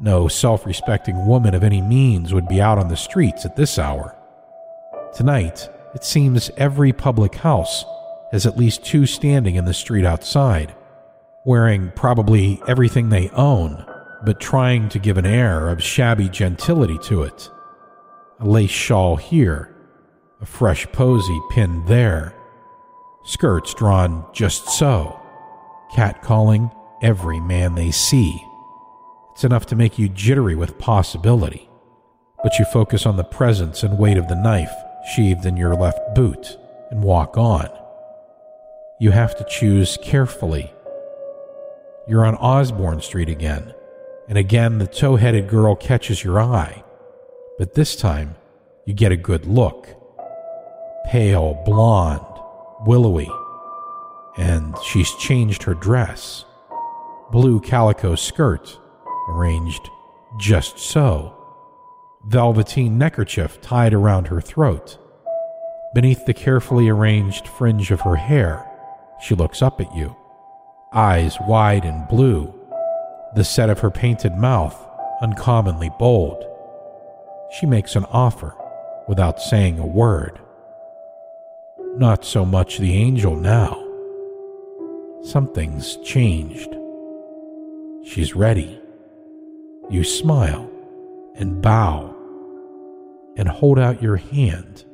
No self respecting woman of any means would be out on the streets at this hour. Tonight, it seems every public house has at least two standing in the street outside, wearing probably everything they own, but trying to give an air of shabby gentility to it. A lace shawl here, a fresh posy pinned there, skirts drawn just so, catcalling every man they see. It's enough to make you jittery with possibility, but you focus on the presence and weight of the knife sheathed in your left boot and walk on. You have to choose carefully. You're on Osborne Street again, and again the tow headed girl catches your eye, but this time you get a good look. Pale, blonde, willowy, and she's changed her dress. Blue calico skirt, arranged just so. Velveteen neckerchief tied around her throat. Beneath the carefully arranged fringe of her hair, she looks up at you, eyes wide and blue, the set of her painted mouth uncommonly bold. She makes an offer without saying a word. Not so much the angel now. Something's changed. She's ready. You smile and bow and hold out your hand.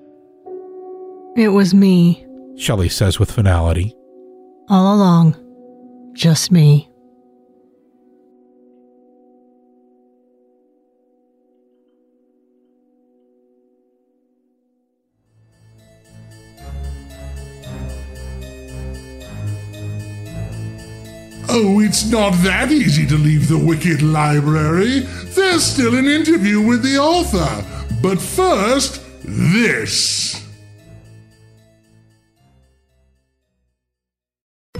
It was me, Shelley says with finality. all along. Just me. Oh, it's not that easy to leave the Wicked Library. There's still an interview with the author. But first, this.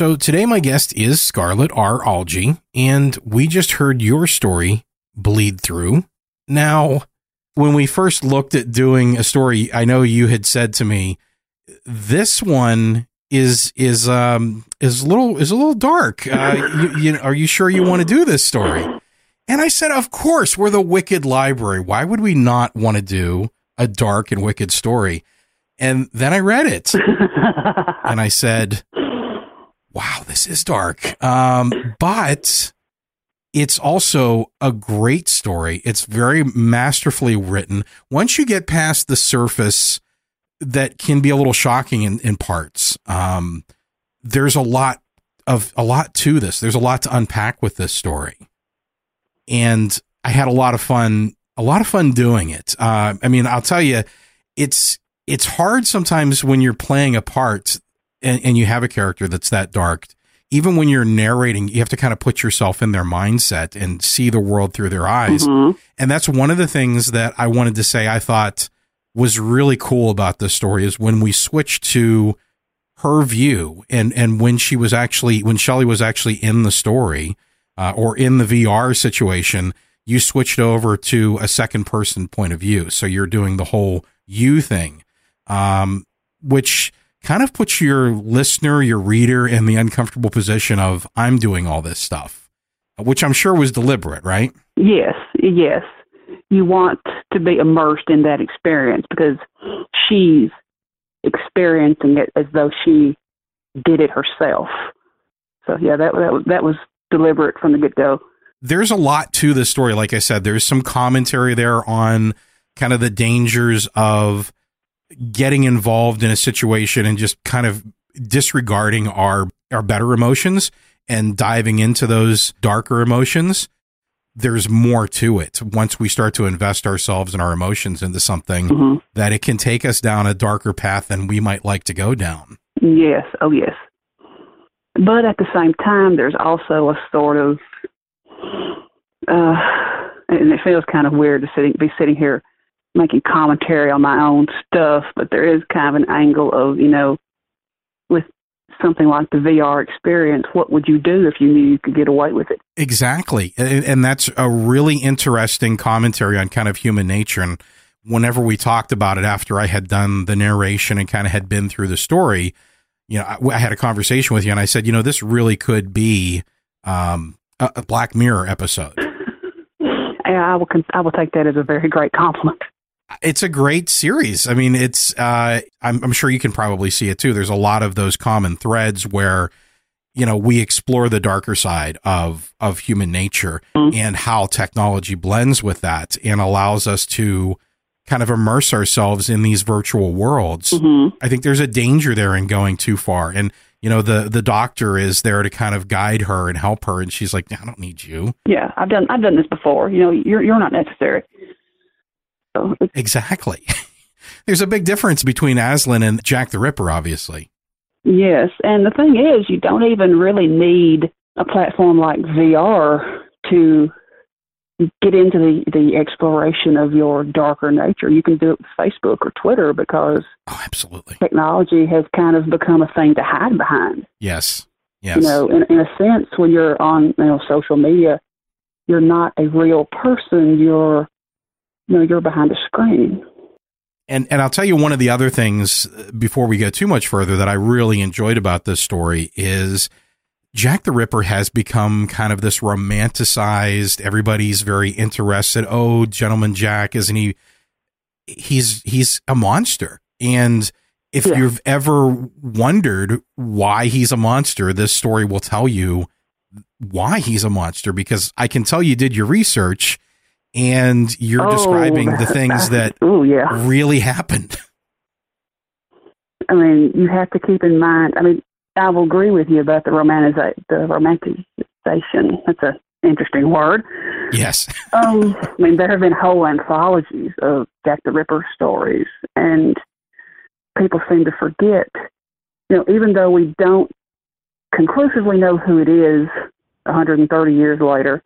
So today my guest is Scarlett R. Algee, and we just heard your story Bleedthrough. Now, when we first looked at doing a story, I know you had said to me, this one is is um is a little is a little dark. Uh, you, you, are you sure you want to do this story? And I said, of course, we're the Wicked Library. Why would we not want to do a dark and wicked story? And then I read it, and I said, wow, this is dark. Um, but it's also a great story. It's very masterfully written. Once you get past the surface, that can be a little shocking in, in parts. Um, there's a lot of a lot to this. There's a lot to unpack with this story, and I had a lot of fun. A lot of fun doing it. Uh, I mean, I'll tell you, it's it's hard sometimes when you're playing a part and, and you have a character that's that dark even when you're narrating, you have to kind of put yourself in their mindset and see the world through their eyes. Mhm. And that's one of the things that I wanted to say I thought was really cool about this story is when we switched to her view and and when she was actually when Shelly was actually in the story uh, or in the VR situation, you switched over to a second person point of view. So you're doing the whole you thing. Um, which kind of puts your listener, your reader in the uncomfortable position of I'm doing all this stuff, which I'm sure was deliberate, right? Yes, yes. You want to be immersed in that experience because she's experiencing it as though she did it herself. So yeah, that that that was deliberate from the get go. There's a lot to the story. Like I said, there's some commentary there on kind of the dangers of getting involved in a situation and just kind of disregarding our our better emotions and diving into those darker emotions there's more to it. Once we start to invest ourselves and our emotions into something mm-hmm. that it can take us down a darker path than we might like to go down. Yes. Oh yes. But at the same time there's also a sort of uh and it feels kind of weird to sitting be sitting here making commentary on my own stuff, but there is kind of an angle of, you know, with something like the VR experience, what would you do if you knew you could get away with it? Exactly. And, and that's a really interesting commentary on kind of human nature. And whenever we talked about it after I had done the narration and kind of had been through the story, you know, I, I had a conversation with you and I said, you know, this really could be um, a, a Black Mirror episode. Yeah, I will. I will take that as a very great compliment it's a great series. I mean, it's uh, I'm, I'm sure you can probably see it too. There's a lot of those common threads where you know we explore the darker side of of human nature mm-hmm. and how technology blends with that and allows us to kind of immerse ourselves in these virtual worlds. Mm-hmm. I think there's a danger there in going too far. And you know the the doctor is there to kind of guide her and help her and she's like I don't need you. Yeah, I've done I've done this before. You know, you're you're not necessary. So exactly. There's a big difference between Aslan and Jack the Ripper, obviously. Yes, and the thing is, you don't even really need a platform like VR to get into the the exploration of your darker nature. You can do it with Facebook or Twitter because oh, absolutely technology has kind of become a thing to hide behind. Yes, yes. You know, in, in a sense, when you're on you know social media, you're not a real person. You're know you're behind a screen. And and I'll tell you one of the other things uh, before we get too much further that I really enjoyed about this story is Jack the Ripper has become kind of this romanticized. Everybody's very interested. Oh, gentleman Jack, isn't he? He's he's a monster. And if yeah. you've ever wondered why he's a monster, this story will tell you why he's a monster. Because I can tell you did your research and you're oh, describing the things that ooh, yeah. really happened. I mean, you have to keep in mind. I mean, I will agree with you about the the romanticization. That's an interesting word. Yes. um, I mean, there have been whole anthologies of Jack the Ripper stories, and people seem to forget. You know, even though we don't conclusively know who it is 130 years later,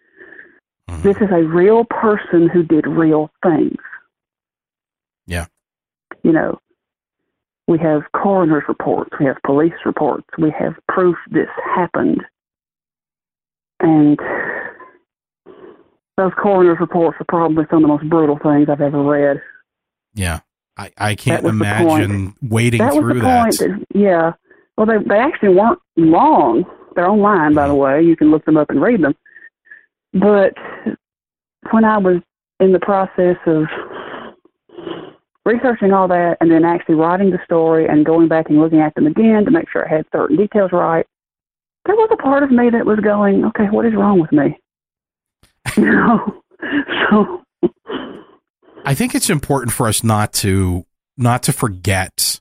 Mm-hmm. This is a real person who did real things. Yeah. You know, we have coroner's reports, we have police reports, we have proof this happened. And those coroner's reports are probably some of the most brutal things I've ever read. Yeah. I, I can't imagine waiting that through that. that. Yeah. Well, they, they actually weren't long. They're online, by the way. You can look them up and read them. But when I was in the process of researching all that and then actually writing the story and going back and looking at them again to make sure I had certain details right, there was a part of me that was going, okay, what is wrong with me? You know, so. I think it's important for us not to not to forget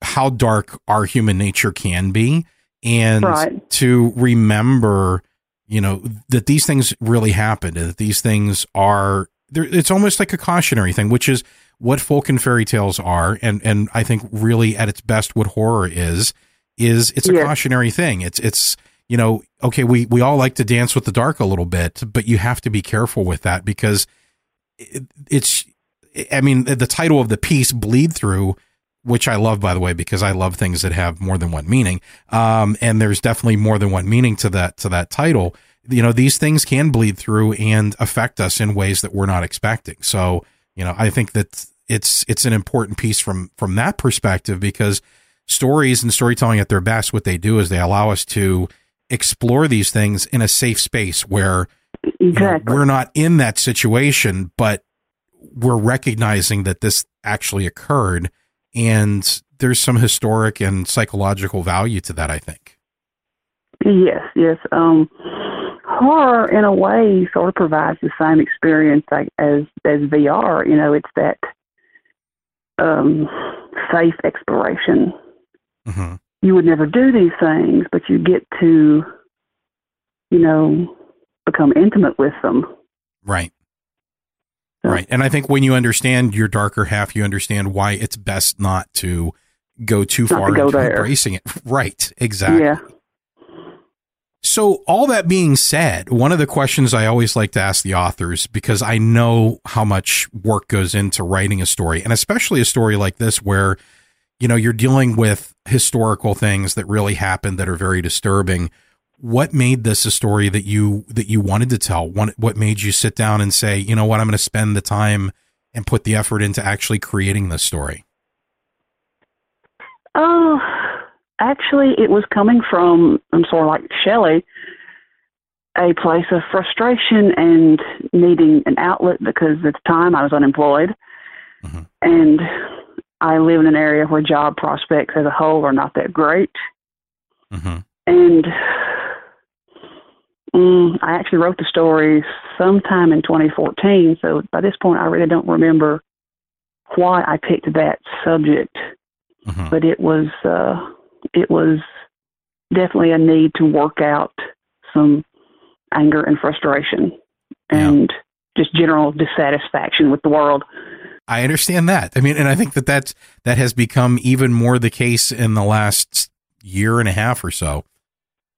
how dark our human nature can be and right. to remember you know that these things really happened and that these things are it's almost like a cautionary thing which is what folk and fairy tales are and and i think really at its best what horror is is it's a yeah. cautionary thing it's it's you know okay we we all like to dance with the dark a little bit but you have to be careful with that because it, it's i mean the title of the piece Bleedthrough which I love, by the way, because I love things that have more than one meaning. Um, and there's definitely more than one meaning to that, to that title. You know, these things can bleed through and affect us in ways that we're not expecting. So, you know, I think that it's it's an important piece from from that perspective because stories and storytelling at their best, what they do is they allow us to explore these things in a safe space where you know, we're not in that situation, but we're recognizing that this actually occurred, and there's some historic and psychological value to that. I think. Yes, yes. Um, horror, in a way, sort of provides the same experience like, as as VR. You know, it's that um, safe exploration. Mm-hmm. You would never do these things, but you get to, you know, become intimate with them. Right. Right. And I think when you understand your darker half, you understand why it's best not to go too Not far to go into there. embracing it. Right. Exactly. Yeah. So, all that being said, one of the questions I always like to ask the authors, because I know how much work goes into writing a story, and especially a story like this where, you know, you're dealing with historical things that really happened that are very disturbing. What made this a story that you that you wanted to tell? What made you sit down and say, you know what, I'm going to spend the time and put the effort into actually creating this story? Oh, actually, it was coming from, I'm sort of like Shelly, a place of frustration and needing an outlet because at the time I was unemployed. Mm-hmm. And I live in an area where job prospects as a whole are not that great. Mm-hmm. And mm, I actually wrote the story sometime in 2014. So by this point, I really don't remember why I picked that subject but it was uh, it was definitely a need to work out some anger and frustration and just general dissatisfaction with the world. I understand that. I mean, and I think that that's, that has become even more the case in the last year and a half or so.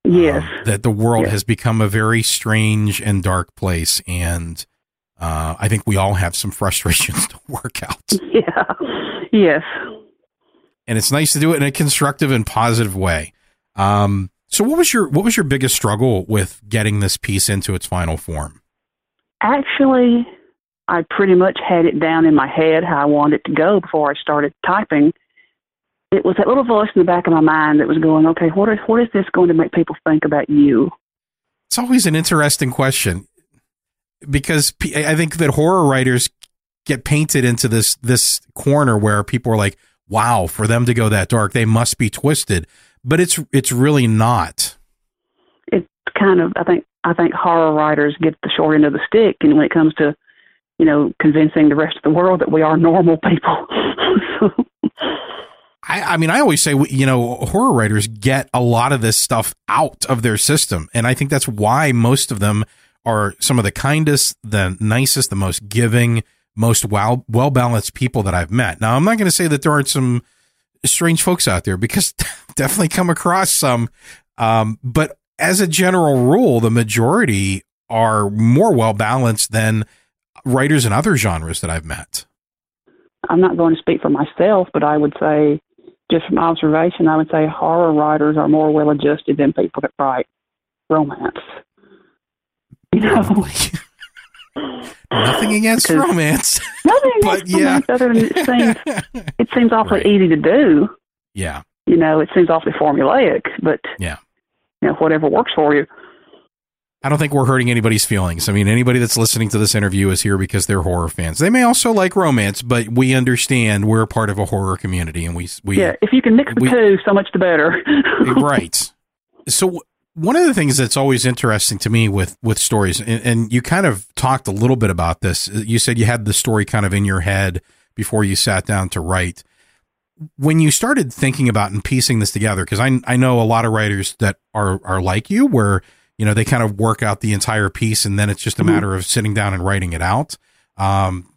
Yes. Um, that the world Yes. has become a very strange and dark place. And uh, I think we all have some frustrations to work out. Yeah. Yes. And it's nice to do it in a constructive and positive way. Um, so what was your what was your biggest struggle with getting this piece into its final form? Actually, I pretty much had it down in my head how I wanted it to go before I started typing. It was that little voice in the back of my mind that was going, "Okay, what is what is this going to make people think about you?" It's always an interesting question because I think that horror writers get painted into this this corner where people are like, "Wow, for them to go that dark, they must be twisted." But it's it's really not. it's kind of I think I think horror writers get the short end of the stick, and when it comes to you know convincing the rest of the world that we are normal people. I, I mean, I always say, you know, horror writers get a lot of this stuff out of their system. And I think that's why most of them are some of the kindest, the nicest, the most giving, most well, well balanced people that I've met. Now, I'm not going to say that there aren't some strange folks out there because definitely come across some. Um, but as a general rule, the majority are more well balanced than writers in other genres that I've met. I'm not going to speak for myself, but I would say, just from observation, I would say horror writers are more well adjusted than people that write romance. You know, Nothing against Because- romance. nothing But against yeah. romance other than it seems it seems awfully easy to do. Yeah. You know, it seems awfully formulaic, but Yeah. you know, whatever works for you. I don't think we're hurting anybody's feelings. I mean, anybody that's listening to this interview is here because they're horror fans. They may also like romance, but we understand we're part of a horror community and we, we, yeah, if you can mix the we- two, so much the better. Eh, right. So one of the things that's always interesting to me with with stories, and, and you kind of talked a little bit about this. You said you had the story kind of in your head before you sat down to write. When you started thinking about and piecing this together, because I I know a lot of writers that are are like you, where you know they kind of work out the entire piece and then it's just a matter of sitting down and writing it out. Um,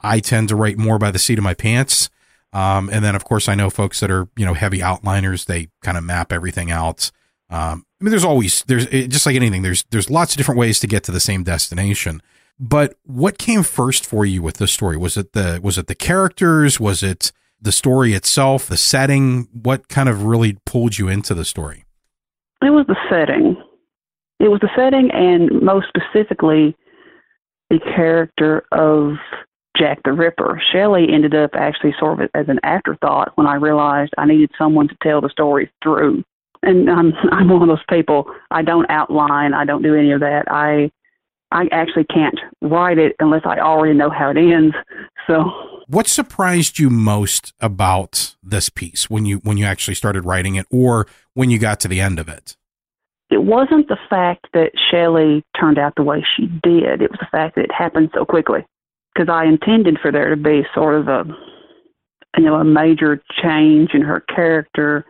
I tend to write more by the seat of my pants. Um, and then of course I know folks that are, you know, heavy outliners, they kind of map everything out. Um, I mean, there's always, there's it, just like anything, there's, there's lots of different ways to get to the same destination. But what came first for you with this story? Was it the, was it the characters? Was it the story itself, the setting? What kind of really pulled you into the story? It was the setting. It was the setting, and most specifically, the character of Jack the Ripper. Shelly ended up actually sort of as an afterthought when I realized I needed someone to tell the story through. And I'm I'm one of those people. I don't outline. I don't do any of that. I I actually can't write it unless I already know how it ends. So what surprised you most about this piece when you when you actually started writing it or when you got to the end of it? It wasn't the fact that Shelly turned out the way she did. It was the fact that it happened so quickly. Because I intended for there to be sort of a you know a major change in her character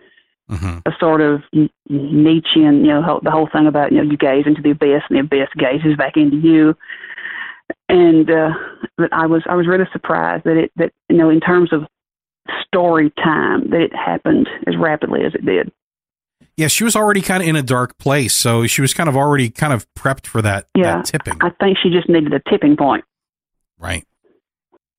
mm-hmm. a sort of Nietzschean, you know, the whole thing about you know you gaze into the abyss and the abyss gazes back into you. And uh, but I was I was really surprised that it that you know in terms of story time that it happened as rapidly as it did. Yeah, she was already kind of in a dark place, so she was kind of already kind of prepped for that, yeah, that tipping. I think she just needed a tipping point. Right.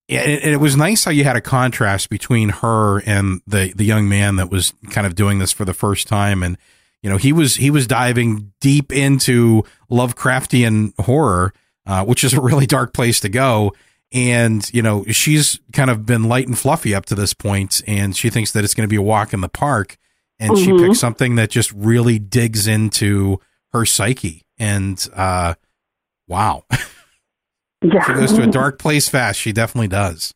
Yeah, and it, was nice how you had a contrast between her and the the young man that was kind of doing this for the first time, and you know he was he was diving deep into Lovecraftian horror, uh, which is a really dark place to go. And you know she's kind of been light and fluffy up to this point, and she thinks that it's going to be a walk in the park, and mm-hmm. she picks something that just really digs into her psyche, and uh, wow. Yeah. She goes to a dark place fast. She definitely does.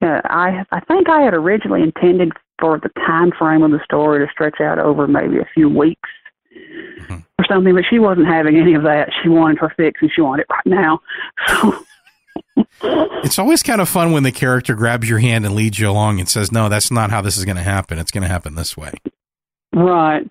Yeah, I I think I had originally intended for the time frame of the story to stretch out over maybe a few weeks mm-hmm. or something, but she wasn't having any of that. She wanted her fix and she wanted it right now. So it's always kind of fun when the character grabs your hand and leads you along and says, "No, that's not how this is going to happen. It's going to happen this way." Right.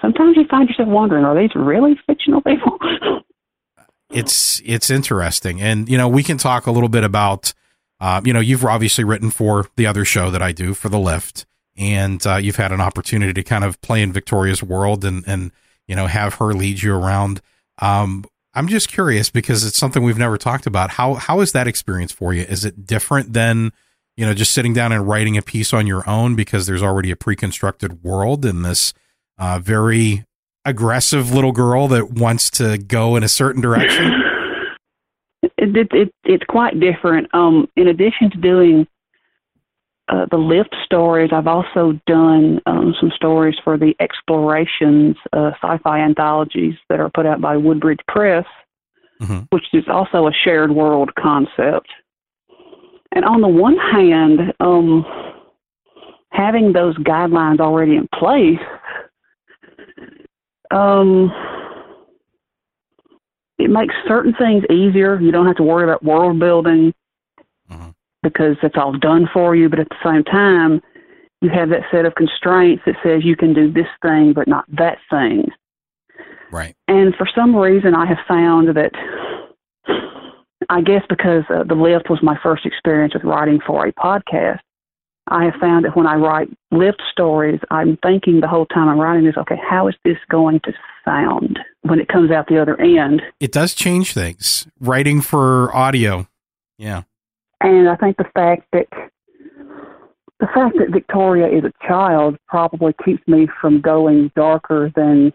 Sometimes you find yourself wondering, are these really fictional people? it's it's interesting, and you know we can talk a little bit about. Uh, you know, you've obviously written for the other show that I do for the Lift, and uh, you've had an opportunity to kind of play in Victoria's world and and you know have her lead you around. Um, I'm just curious because it's something we've never talked about. How how is that experience for you? Is it different than you know just sitting down and writing a piece on your own because there's already a pre-constructed world in this uh, very aggressive little girl that wants to go in a certain direction? It, it, it it's quite different. Um, in addition to doing uh, the lift stories, I've also done um, some stories for the explorations uh, sci-fi anthologies that are put out by Woodbridge Press, mm-hmm. which is also a shared world concept. And on the one hand, um, having those guidelines already in place um, it makes certain things easier. You don't have to worry about world building mm-hmm. because it's all done for you. But at the same time, you have that set of constraints that says you can do this thing but not that thing. Right. And for some reason, I have found that I guess because uh, the lift was my first experience with writing for a podcast, I have found that when I write lift stories, I'm thinking the whole time I'm writing this, okay, how is this going to sound when it comes out the other end? It does change things. Writing for audio. Yeah. And I think the fact that the fact that Victoria is a child probably keeps me from going darker than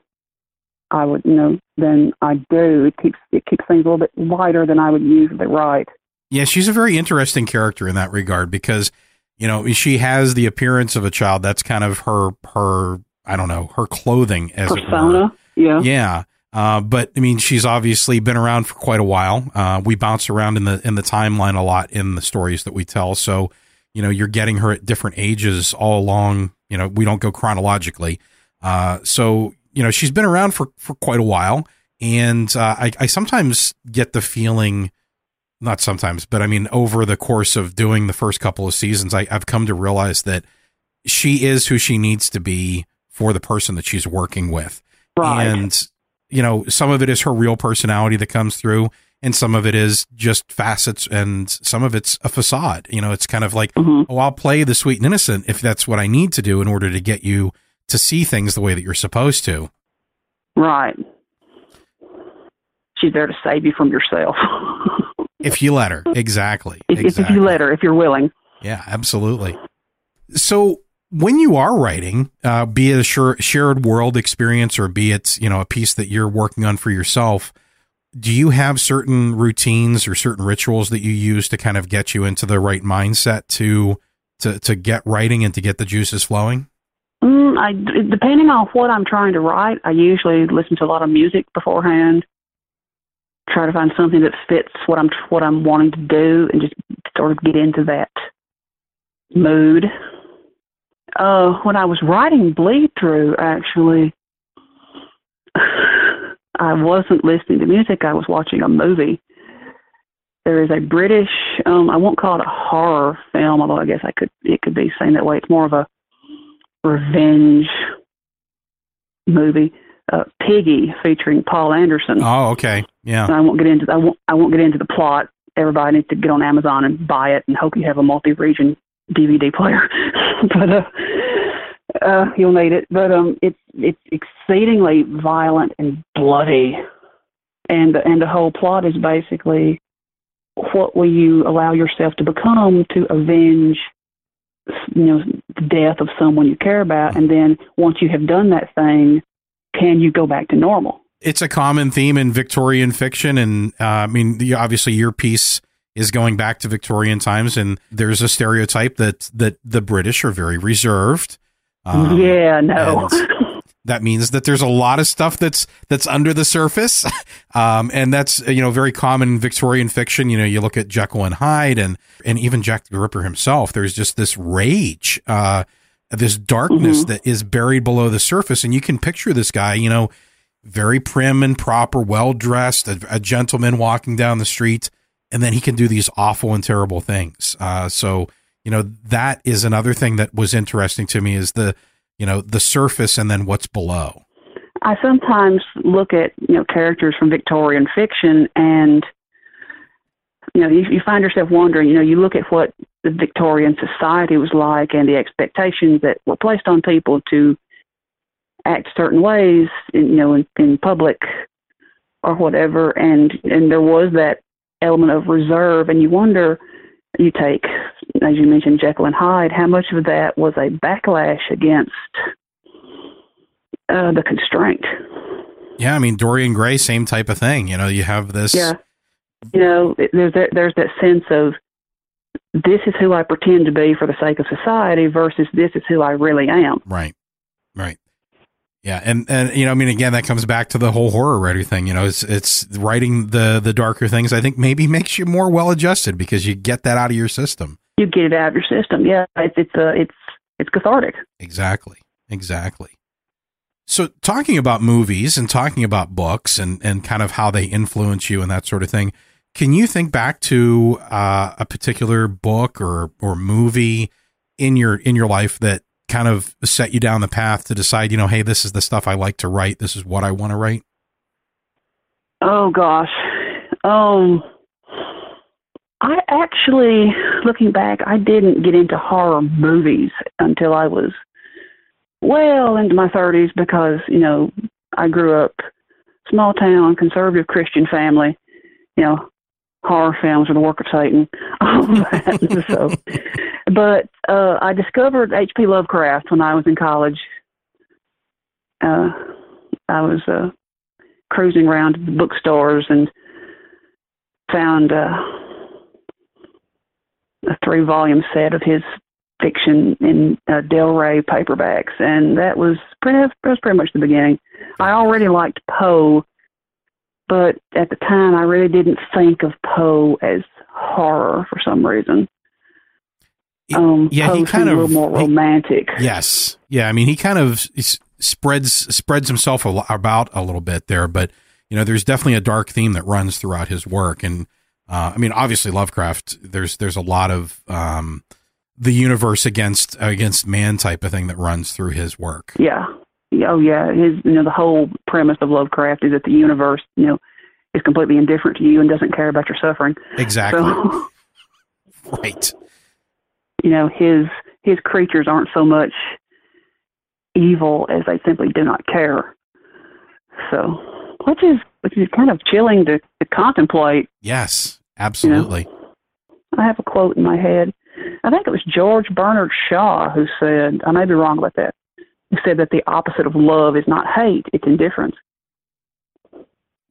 I would, you know, than I do. It keeps it keeps things a little bit wider than I would usually write. Yeah, she's a very interesting character in that regard because you know, she has the appearance of a child. That's kind of her her I don't know her clothing as persona. Yeah, yeah. Uh, but I mean, she's obviously been around for quite a while. Uh, we bounce around in the in the timeline a lot in the stories that we tell. So, you know, you're getting her at different ages all along. You know, we don't go chronologically. Uh, so, you know, she's been around for for quite a while, and uh, I, I sometimes get the feeling not sometimes, but I mean, over the course of doing the first couple of seasons, I, I've come to realize that she is who she needs to be for the person that she's working with. Right. And, you know, some of it is her real personality that comes through, and some of it is just facets, and some of it's a facade. You know, it's kind of like, mm-hmm. oh, I'll play the sweet and innocent if that's what I need to do in order to get you to see things the way that you're supposed to. Right. She's there to save you from yourself. if you let her, exactly. If, exactly. if you let her, if you're willing. Yeah, absolutely. So when you are writing, uh, be it a shared world experience or be it you know a piece that you're working on for yourself, do you have certain routines or certain rituals that you use to kind of get you into the right mindset to to to get writing and to get the juices flowing? I, depending on what I'm trying to write, I usually listen to a lot of music beforehand. Try to find something that fits what I'm what I'm wanting to do, and just sort of get into that mood. Uh, when I was writing Bleedthrough, actually, I wasn't listening to music. I was watching a movie. There is a British, um, I won't call it a horror film, although I guess I could it could be seen that way. It's more of a revenge movie, uh, Piggy, featuring Paul Anderson. Oh, okay, yeah. And I won't get into I won't I won't get into the plot. Everybody needs to get on Amazon and buy it, and hope you have a multi-region DVD player. but uh, uh, you'll need it. But um, it's it's exceedingly violent and bloody, and and the whole plot is basically what will you allow yourself to become to avenge you know the death of someone you care about and then once you have done that thing can you go back to normal? It's a common theme in victorian fiction and uh, i mean the, obviously your piece is going back to victorian times and there's a stereotype that that the british are very reserved. Um, yeah no that means that there's a lot of stuff that's that's under the surface. Um, and that's you know very common in victorian fiction. You know you look at jekyll and hyde and and even jack the ripper himself. There's just this rage uh, this darkness mm-hmm. that is buried below the surface. And you can picture this guy you know very prim and proper well dressed a, a, gentleman walking down the street and then he can do these awful and terrible things. Uh, so you know that is another thing that was interesting to me is the you know the surface and then what's below. I sometimes look at you know characters from victorian fiction and you know you, you find yourself wondering you know you look at what the victorian society was like and the expectations that were placed on people to act certain ways in, you know in, in public or whatever. And and there was that element of reserve and you wonder you take, as you mentioned, Jekyll and Hyde, how much of that was a backlash against uh, the constraint? Yeah, I mean Dorian Gray, same type of thing. You know, you have this. Yeah, you know, there's that, there's that sense of this is who I pretend to be for the sake of society versus this is who I really am. Right, right. Yeah, and and you know, I mean, again, that comes back to the whole horror writer thing. You know, it's it's writing the the darker things. I think maybe makes you more well adjusted because you get that out of your system. You get it out of your system. Yeah, it's it's uh, it's it's cathartic. Exactly, exactly. So, talking about movies and talking about books and and kind of how they influence you and that sort of thing, can you think back to uh, a particular book or or movie in your in your life that kind of set you down the path to decide, you know, hey, this is the stuff I like to write. This is what I want to write? Oh gosh. Um I actually looking back, I didn't get into horror movies until I was well into my 30s because, you know, I grew up small town conservative Christian family. You know, horror films are the work of Satan. All that. so, but uh, I discovered H.P. Lovecraft when I was in college. Uh, I was uh, cruising around the bookstores and found uh, a three-volume set of his fiction in uh, Del Rey paperbacks, and that was pretty. That was pretty much the beginning. I already liked Poe but at the time I really didn't think of Poe as horror for some reason. Um, yeah, Poe he kind of a little more romantic. He, yes, yeah. I mean, he kind of spreads spreads himself a, about a little bit there, but you know, there's definitely a dark theme that runs throughout his work, and uh, I mean, obviously Lovecraft. There's there's a lot of um, the universe against against man type of thing that runs through his work. Yeah, oh yeah, his you know the whole premise of Lovecraft is that the universe you know is completely indifferent to you and doesn't care about your suffering. Exactly. So, right. You know his his creatures aren't so much evil as they simply do not care. So, which is which is kind of chilling to, to contemplate. Yes, absolutely. You know? I have a quote in my head. I think it was George Bernard Shaw who said, I may be wrong about that, He said that the opposite of love is not hate, it's indifference.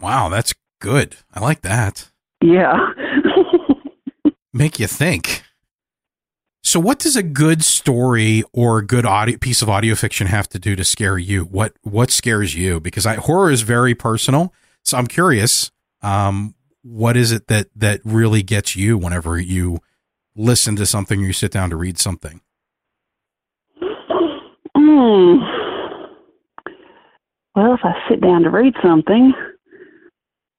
Wow, that's Good. I like that. Yeah. Make you think. So, what does a good story or a good audio piece of audio fiction have to do to scare you? What what scares you? Because I, horror is very personal. So, I'm curious. Um, what is it that that really gets you whenever you listen to something or you sit down to read something? Hmm. Well, if I sit down to read something,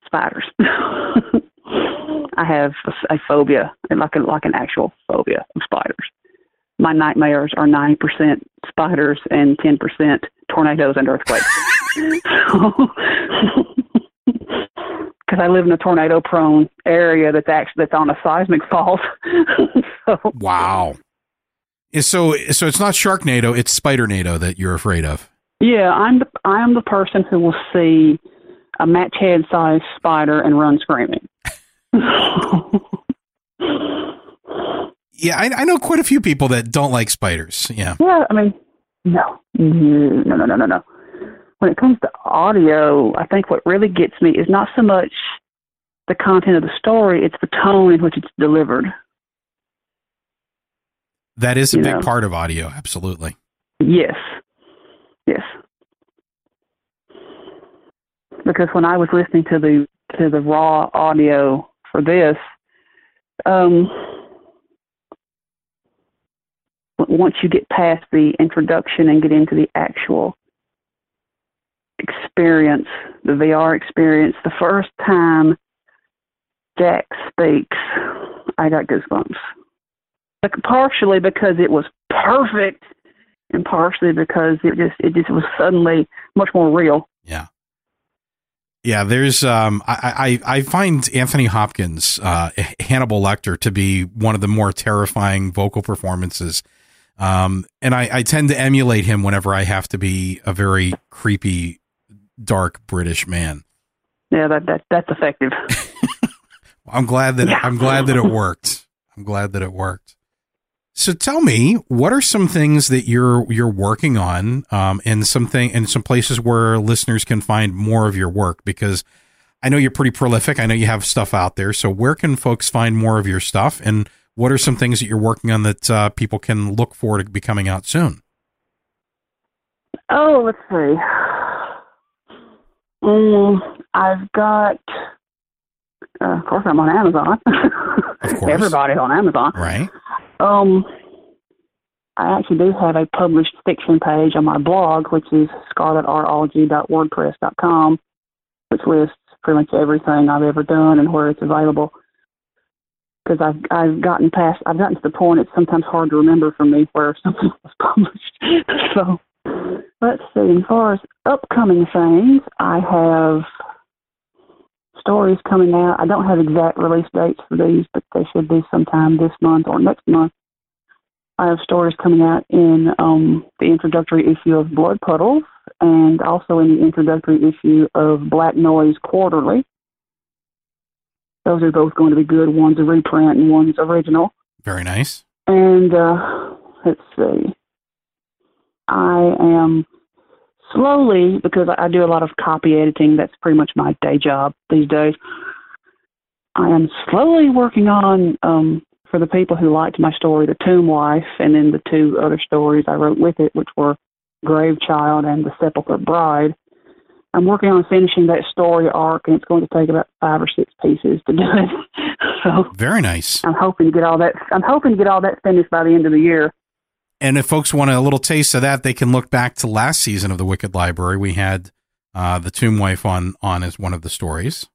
spiders. I have a, a phobia, like a, like an actual phobia of spiders. My nightmares are ninety percent spiders and ten percent tornadoes and earthquakes. Because I live in a tornado-prone area that's actually that's on a seismic fault. so, Wow. So so it's not Sharknado, it's Spidernado that you're afraid of. yeah, I'm the I am the person who will see a match head sized spider and run screaming. Yeah, I, I know quite a few people that don't like spiders. Yeah. Yeah, I mean, no, mm-hmm. no, no, no, no, no. When it comes to audio, I think what really gets me is not so much the content of the story; it's the tone in which it's delivered. That is a You big know. part of audio, absolutely. Yes, yes. Because when I was listening to the to the raw audio for this, um, once you get past the introduction and get into the actual experience, the VR experience, the first time Jack speaks, I got goosebumps. Like partially because it was perfect, and partially because it just it just was suddenly much more real. Yeah, Yeah, there's um I I, I find Anthony Hopkins, uh Hannibal Lecter to be one of the more terrifying vocal performances. Um and I, I tend to emulate him whenever I have to be a very creepy, dark British man. Yeah, that that that's effective. I'm glad that I'm glad that it worked. I'm glad that it worked. So tell me, what are some things that you're you're working on, um, and something and some places where listeners can find more of your work? Because I know you're pretty prolific. I know you have stuff out there. So where can folks find more of your stuff, and what are some things that you're working on that uh, people can look for to be coming out soon? Oh, let's see. Um, I've got. Uh, of course, I'm on Amazon. Of course, everybody's on Amazon. Right. Um, I actually do have a published fiction page on my blog, which is scarlettralgee.wordpress.com, which lists pretty much everything I've ever done and where it's available. Because I've I've gotten past, I've gotten to the point it's sometimes hard to remember for me where something was published. so let's see. As far as upcoming things, I have stories coming out. I don't have exact release dates for these, but they should be sometime this month or next month. I have stories coming out in um, the introductory issue of Blood Puddles and also in the introductory issue of Black Noise Quarterly. Those are both going to be good. One's a reprint and one's original. Very nice. And uh, let's see. I am slowly, because I do a lot of copy editing, that's pretty much my day job these days. I am slowly working on, um, for the people who liked my story, The Tomb Wife, and then the two other stories I wrote with it, which were Grave Child and The Sepulchre Bride. I'm working on finishing that story arc, and it's going to take about five or six pieces to do it. so Very nice. I'm hoping to get all that. I'm hoping to get all that finished by the end of the year. And if folks want a little taste of that, they can look back to last season of the Wicked Library. We had uh, the Tomb Wife on on as one of the stories.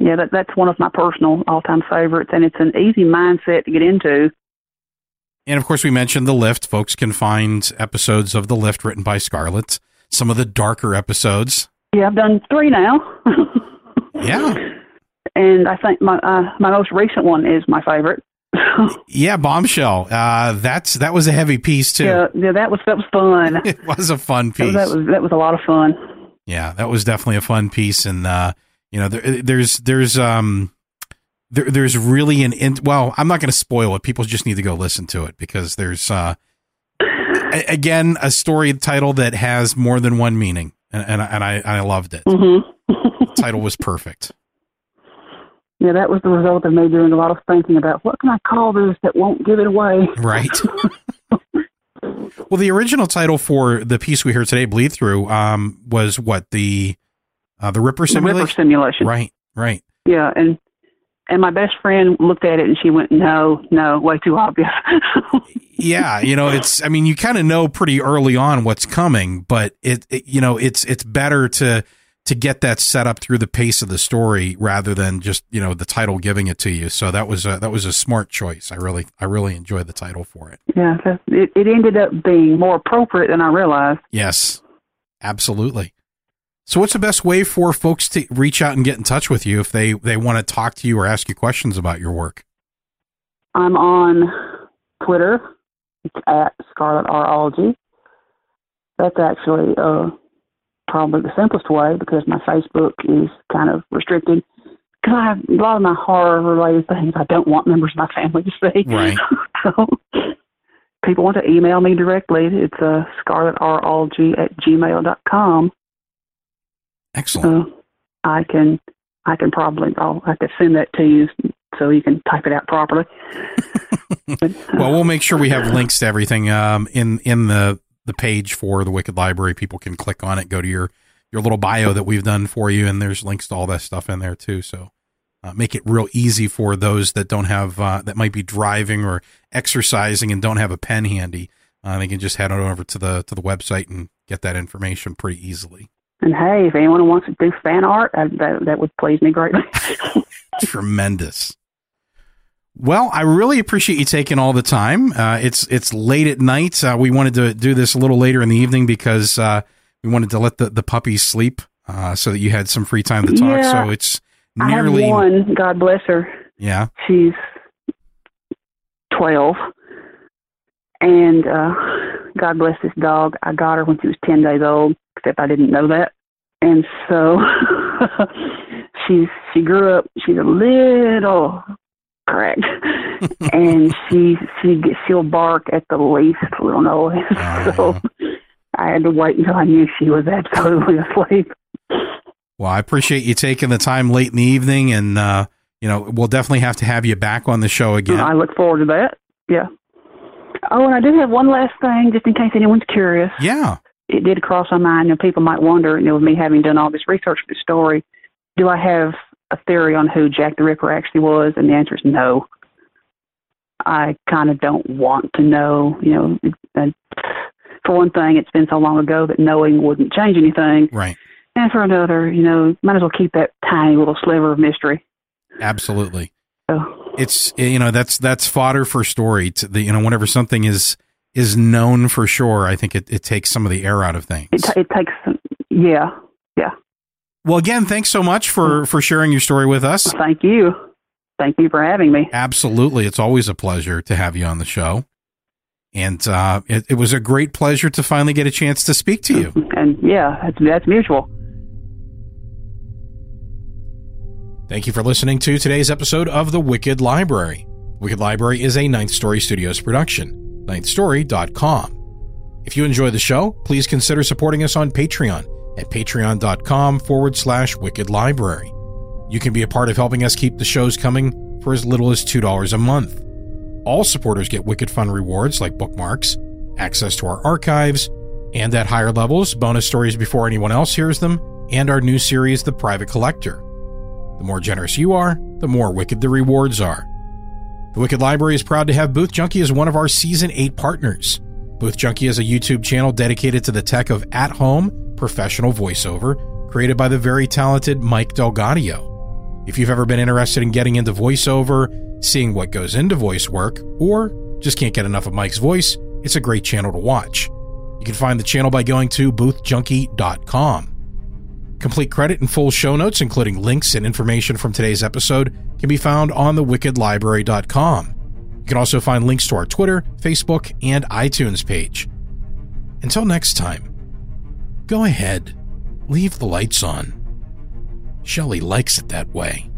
Yeah, that that's one of my personal all-time favorites, and it's an easy mindset to get into. And of course, we mentioned The Lift. Folks can find episodes of The Lift written by Scarlett, some of the darker episodes. Yeah, I've done three now, Yeah. and I think my uh, my most recent one is my favorite. Yeah, Bombshell. Uh, that's that was a heavy piece too. Yeah, yeah, that was that was fun. It was a fun That piece. was, that was that was a lot of fun. Yeah, that was definitely a fun piece, and uh, you know, there, there's there's um there, there's really an in, well, I'm not going to spoil it. People just need to go listen to it because there's uh a- again a story title that has more than one meaning, and and, I- and I I loved it. Mm-hmm. the title was perfect. Yeah, that was the result of me doing a lot of thinking about what can I call this that won't give it away. Right. well, the original title for the piece we heard today, "Bleedthrough," um, was what the uh, the Ripper The simulation. Ripper simulation. Right. Right. Yeah, and and my best friend looked at it and she went, "No, no, way too obvious." yeah, you know, it's. I mean, you kind of know pretty early on what's coming, but it, it, you know, it's it's better to to get that set up through the pace of the story rather than just you know the title giving it to you. So that was a, that was a smart choice. I really I really enjoyed the title for it. yeah, it, it ended up being more appropriate than I realized. Yes, absolutely. So, what's the best way for folks to reach out and get in touch with you if they they want to talk to you or ask you questions about your work? I'm on Twitter. It's at ScarlettRAlgee. That's actually uh, probably the simplest way because my Facebook is kind of restricted. Because I have a lot of my horror related things I don't want members of my family to see. Right. so people want to email me directly. It's uh, scarlettralgee at gmail dot com. Excellent. So I can I can probably I'll I could send that to you so you can type it out properly. well, we'll make sure we have links to everything um, in in the the page for the Wicked Library. People can click on it, go to your your little bio that we've done for you, and there's links to all that stuff in there too. So uh, make it real easy for those that don't have uh, that might be driving or exercising and don't have a pen handy. Uh, they can just head on over to the to the website and get that information pretty easily. And hey, if anyone wants to do fan art, I, that that would please me greatly. Tremendous. Well, I really appreciate you taking all the time. Uh, it's it's late at night. Uh, we wanted to do this a little later in the evening because uh, we wanted to let the, the puppies sleep uh, so that you had some free time to talk. Yeah. so it's I have nearly one. God bless her. yeah. She's twelve, and uh, God bless this dog. I got her when she was ten days old. Except I didn't know that, and so she's she grew up. She's a little cracked, and she she she'll bark at the least little noise. So I had to wait until I knew she was absolutely asleep. Well, I appreciate you taking the time late in the evening, and uh, you know we'll definitely have to have you back on the show again. I look forward to that. Yeah. Oh, and I do have one last thing, just in case anyone's curious. Yeah. It did cross my mind, and people might wonder, you know, with me having done all this research for the story, do I have a theory on who Jack the Ripper actually was? And the answer is no. I kind of don't want to know. You know, and for one thing, it's been so long ago that knowing wouldn't change anything. Right. And for another, you know, might as well keep that tiny little sliver of mystery. Absolutely. So It's eh, you know that's that's fodder for story. To the, you know whenever something is is known for sure, I think it, it takes some of the air out of things. it, it takes, yeah, yeah. Well, again, thanks so much for for sharing your story with us. Thank you. Thank you for having me. Absolutely, it's always a pleasure to have you on the show, and uh, it, it was a great pleasure to finally get a chance to speak to you. And yeah, that's that's mutual. Thank you for listening to today's episode of The Wicked Library. Wicked Library is a Ninth Story Studios production, ninthstory.com. If you enjoy the show, please consider supporting us on Patreon at patreon.com forward slash wicked library. You can be a part of helping us keep the shows coming for as little as $2 a month. All supporters get Wicked Fun rewards like bookmarks, access to our archives, and at higher levels, bonus stories before anyone else hears them, and our new series, The Private Collector. The more generous you are, the more wicked the rewards are. The Wicked Library is proud to have Booth Junkie as one of our Season 8 partners. Booth Junkie is a YouTube channel dedicated to the tech of at home professional voiceover, created by the very talented Mike DelGaudio. If you've ever been interested in getting into voiceover, seeing what goes into voice work, or just can't get enough of Mike's voice, it's a great channel to watch. You can find the channel by going to boothjunkie.com. Complete credit and full show notes, including links and information from today's episode, can be found on thewickedlibrary.com. You can also find links to our Twitter, Facebook, and iTunes page. Until next time, go ahead, leave the lights on. Shelly likes it that way.